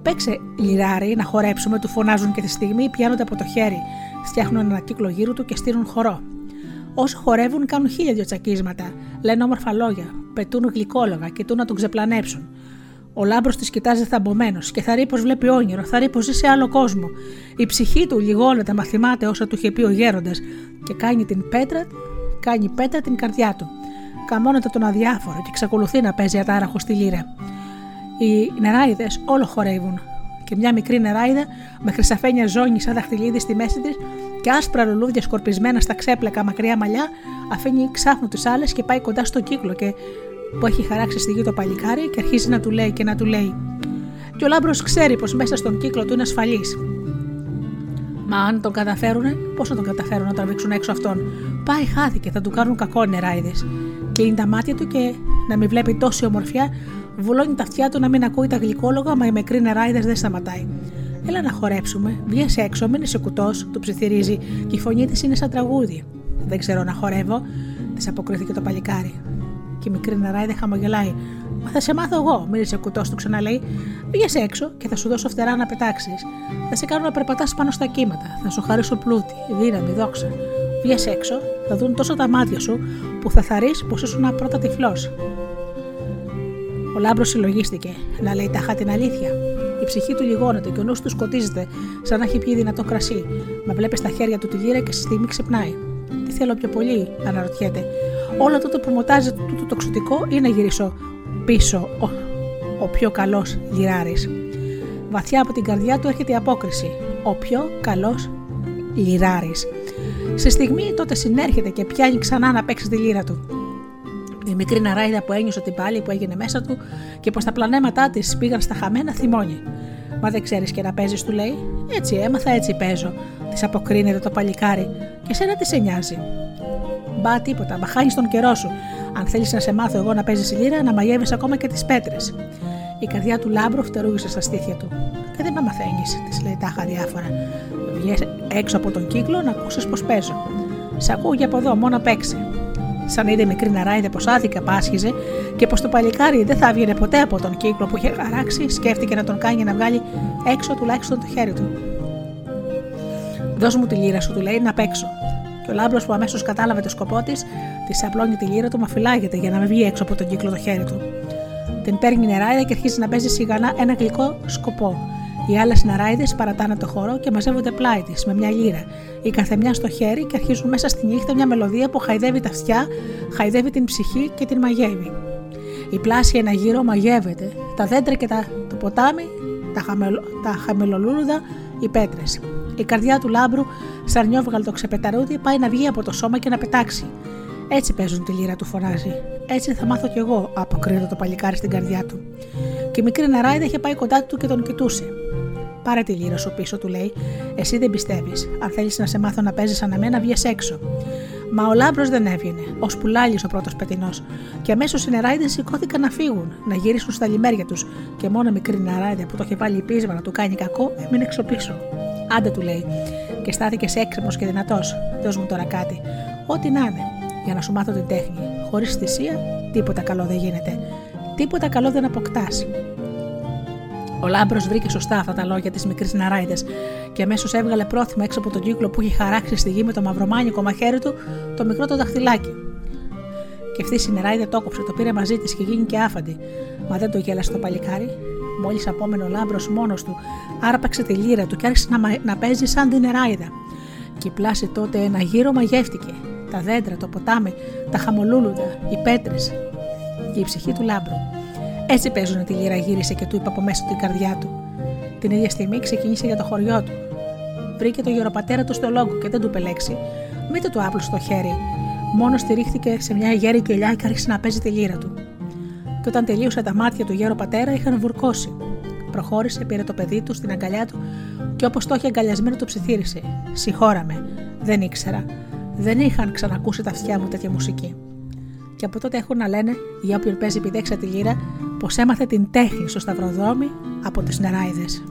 Παίξε λιράρι να χορέψουμε, του φωνάζουν και τη στιγμή πιάνονται από το χέρι, φτιάχνουν ένα κύκλο γύρω του και στείλουν χορό. Όσο χορεύουν, κάνουν χίλια δυο τσακίσματα, λένε όμορφα λόγια, πετούν γλυκόλογα, κοιτούν να τον ξεπλανέψουν. Ο λάμπρος της κοιτάζει θαμπομένος και θα πως βλέπει όνειρο, θα πως ζει σε άλλο κόσμο. Η ψυχή του λιγώνεται, μα θυμάται όσα του είχε πει ο γέροντας και κάνει την πέτρα, κάνει πέτρα την καρδιά του. Καμώνεται τον αδιάφορο και εξακολουθεί να παίζει ατάραχο στη λύρα. Οι νεράιδες όλο χορεύουν και μια μικρή νεράιδα με χρυσαφένια ζώνη σαν δαχτυλίδι στη μέση της και άσπρα λουλούδια σκορπισμένα στα ξέπλεκα μακριά μαλλιά αφήνει ξάφνου τις άλλες και πάει κοντά στο κύκλο και που έχει χαράξει στη γη το παλικάρι και αρχίζει να του λέει και να του λέει. Και ο λάμπρος ξέρει πως μέσα στον κύκλο του είναι ασφαλής. Μα αν τον καταφέρουνε, πώς θα τον καταφέρουν να τραβήξουν έξω αυτόν; Πάει, χάθηκε, θα του κάνουν κακό νεράιδες. Κλείνει τα μάτια του και να μην βλέπει τόση ομορφιά, βουλώνει τα αυτιά του να μην ακούει τα γλυκόλογα, μα η μικρή νεράιδες δεν σταματάει. Έλα να χορέψουμε, βγες έξω, μην είσαι κουτός, του ψιθυρίζει και η φωνή της είναι σαν τραγούδι. Δεν ξέρω να χορεύω, της αποκρίθηκε το παλικάρι. Και η μικρή νεράιδε χαμογελάει. Μα θα σε μάθω εγώ, μην είσαι κουτός, του ξαναλέει. Βγες έξω και θα σου δώσω φτερά να πετάξεις. Θα σε κάνω να περπατάς πάνω στα κύματα. Θα σου χαρίσω πλούτη, δύναμη, δόξα. Βγες έξω, θα δουν τόσο τα μάτια σου που θα θαρείς πως ήσουν πρώτα τυφλός. Ο λάμπρος συλλογίστηκε, να λέει τάχα την αλήθεια. Η ψυχή του λιγώνεται και ο νους του σκοτίζεται, σαν να έχει πιει δυνατό κρασί. Με βλέπεις στα χέρια του τη λύρα και στη στιγμή ξυπνάει. Τι θέλω πιο πολύ, αναρωτιέται. Όλο τότε που μοτάζει τούτο το ξωτικό ή να γυρίσω πίσω ο, ο πιο καλός λιράρη. Βαθιά από την καρδιά του έρχεται η απόκριση. Ο πιο καλός λιράρη. Σε στιγμή τότε συνέρχεται και πιάνει ξανά να παίξει τη λύρα του. Η μικρή ναράιδα που ένιωσε την πάλη που έγινε μέσα του και πως τα πλανέματά της πήγαν στα χαμένα θυμώνει. Μα δεν ξέρεις και να παίζεις, του λέει. Έτσι έμαθα, έτσι παίζω. Της αποκρίνεται το παλικάρι. Και σένα τι σε νοιάζει. Μπα τίποτα, μα χάνεις τον καιρό σου. Αν θέλεις να σε μάθω εγώ να παίζεις λύρα, να μαγεύεις ακόμα και τις πέτρες. Η καρδιά του λάμπρου φτερούγησε στα στήθια του. Και δεν με μαθαίνεις, της λέει τάχα διάφορα. Βγες έξω από τον κύκλο να ακούσει πως παίζω. Σ' ακούω για από εδώ, μόνο παίξει. Σαν είδε μικρή ναράιδε πως άδικα πάσχιζε και πως το παλικάρι δεν θα έβγαινε ποτέ από τον κύκλο που είχε χαράξει, σκέφτηκε να τον κάνει να βγάλει έξω τουλάχιστον το χέρι του. Δώσ' μου τη λύρα σου, του λέει, να παίξω. Και ο λάμπρος που αμέσως κατάλαβε το σκοπό της, της απλώνει τη λύρα του, μα φυλάγεται για να μην βγει έξω από τον κύκλο το χέρι του. Την παίρνει η νεράιδα και αρχίζει να παίζει σιγανά ένα γλυκό σκοπό. Οι άλλες νεράιδες παρατάνε το χώρο και μαζεύονται πλάι της με μια λύρα, η καθεμιά στο χέρι και αρχίζουν μέσα στη νύχτα μια μελωδία που χαϊδεύει τα αυτιά, χαϊδεύει την ψυχή και την μαγεύει. Η πλάση ένα γύρο μαγεύεται, τα δέντρα και τα, το ποτάμι, τα, χαμελο, τα χαμελολούλουδα, οι πέτρες. Η καρδιά του λάμπρου, σαν νιόβγαλτο ξεπεταρούδι, πάει να βγει από το σώμα και να πετάξει. Έτσι παίζουν τη λύρα του, φωνάζει. Έτσι θα μάθω κι εγώ, αποκρίνεται το παλικάρι στην καρδιά του. Και η μικρή ναράιδα είχε πάει κοντά του και τον κοιτούσε. Πάρε τη λύρα σου πίσω, του λέει. Εσύ δεν πιστεύεις. Αν θέλεις να σε μάθω να παίζεις σαν εμένα, βγει έξω. Μα ο λάμπρος δεν έβγαινε, ω πουλάλι ο πρώτος πετεινός. Και αμέσως οι νεράιδε σηκώθηκαν να φύγουν, να γυρίσουν στα λιμέρια τους. Και μόνο μικρή νεράιδα που το είχε βάλει πείσμα να του κάνει κακό, έμεινε εξωπίσω. Άντε, του λέει. Και στάθηκες έξυπνος και δυνατός. Δώσ' μου τώρα κάτι. Ό,τι να είναι, για να σου μάθω την τέχνη. Χωρίς θυσία, τίποτα καλό δεν γίνεται. Τίποτα καλό δεν αποκτάς. Ο λάμπρος βρήκε σωστά αυτά τα λόγια της μικρής Ναράιδε και αμέσως έβγαλε πρόθυμα έξω από τον κύκλο που είχε χαράξει στη γη με το μαυρομάνικο μαχαίρι του το μικρό το δαχτυλάκι. Και αυτή η νεράιδε το κόψε, το πήρε μαζί της και γίνηκε άφαντη. Μα δεν το γέλασε το παλικάρι. Μόλις απόμενο ο λάμπρος μόνος του, άρπαξε τη λύρα του και άρχισε να, να παίζει σαν την νεράιδα. Και η πλάση τότε ένα γύρο μαγεύτηκε. Τα δέντρα, το ποτάμι, τα χαμολούλουδα, οι πέτρες και η ψυχή του λάμπρου. Έτσι παίζουν τη λύρα, γύρισε και του είπε από μέσα του η καρδιά του. Την ίδια στιγμή ξεκίνησε για το χωριό του. Βρήκε το γεροπατέρα του στο λόγο και δεν του πελέξει. Μήτε το άπλο στο χέρι. Μόνος στηρίχθηκε σε μια γέρη κελιά και άρχισε να παίζει τη λύρα του. Και όταν τελείωσε τα μάτια του γέρο πατέρα είχαν βουρκώσει. Προχώρησε, πήρε το παιδί του στην αγκαλιά του και όπως το είχε αγκαλιασμένο το ψιθύρισε. Συγχώραμε. Δεν ήξερα. Δεν είχαν ξανακούσει τα αυτιά μου τέτοια μουσική. Και από τότε έχουν να λένε για όποιον παίζει επιδέξα τη λύρα πως έμαθε την τέχνη στο σταυροδρόμι από τις νεράιδες.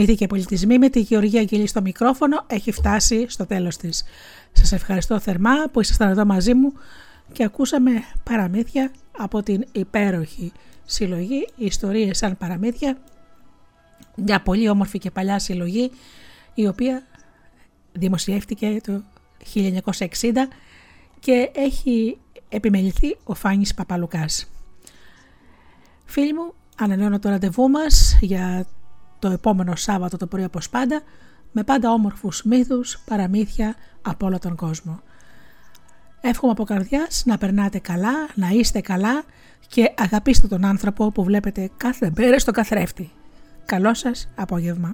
Μύθοι και Πολιτισμοί με τη Γεωργία Αγγελή στο μικρόφωνο έχει φτάσει στο τέλος της. Σας ευχαριστώ θερμά που ήσασταν εδώ μαζί μου και ακούσαμε παραμύθια από την υπέροχη συλλογή Ιστορίες σαν παραμύθια μια πολύ όμορφη και παλιά συλλογή η οποία δημοσιεύτηκε το 1960 και έχει επιμεληθεί ο Φάνης Παπαλουκάς. Φίλοι μου, ανανεώνω το ραντεβού μας για το επόμενο Σάββατο το πρωί όπως πάντα με πάντα όμορφους μύθους, παραμύθια από όλο τον κόσμο. Εύχομαι από καρδιάς να περνάτε καλά, να είστε καλά και αγαπήστε τον άνθρωπο που βλέπετε κάθε μέρα στο καθρέφτη. Καλό σας απόγευμα.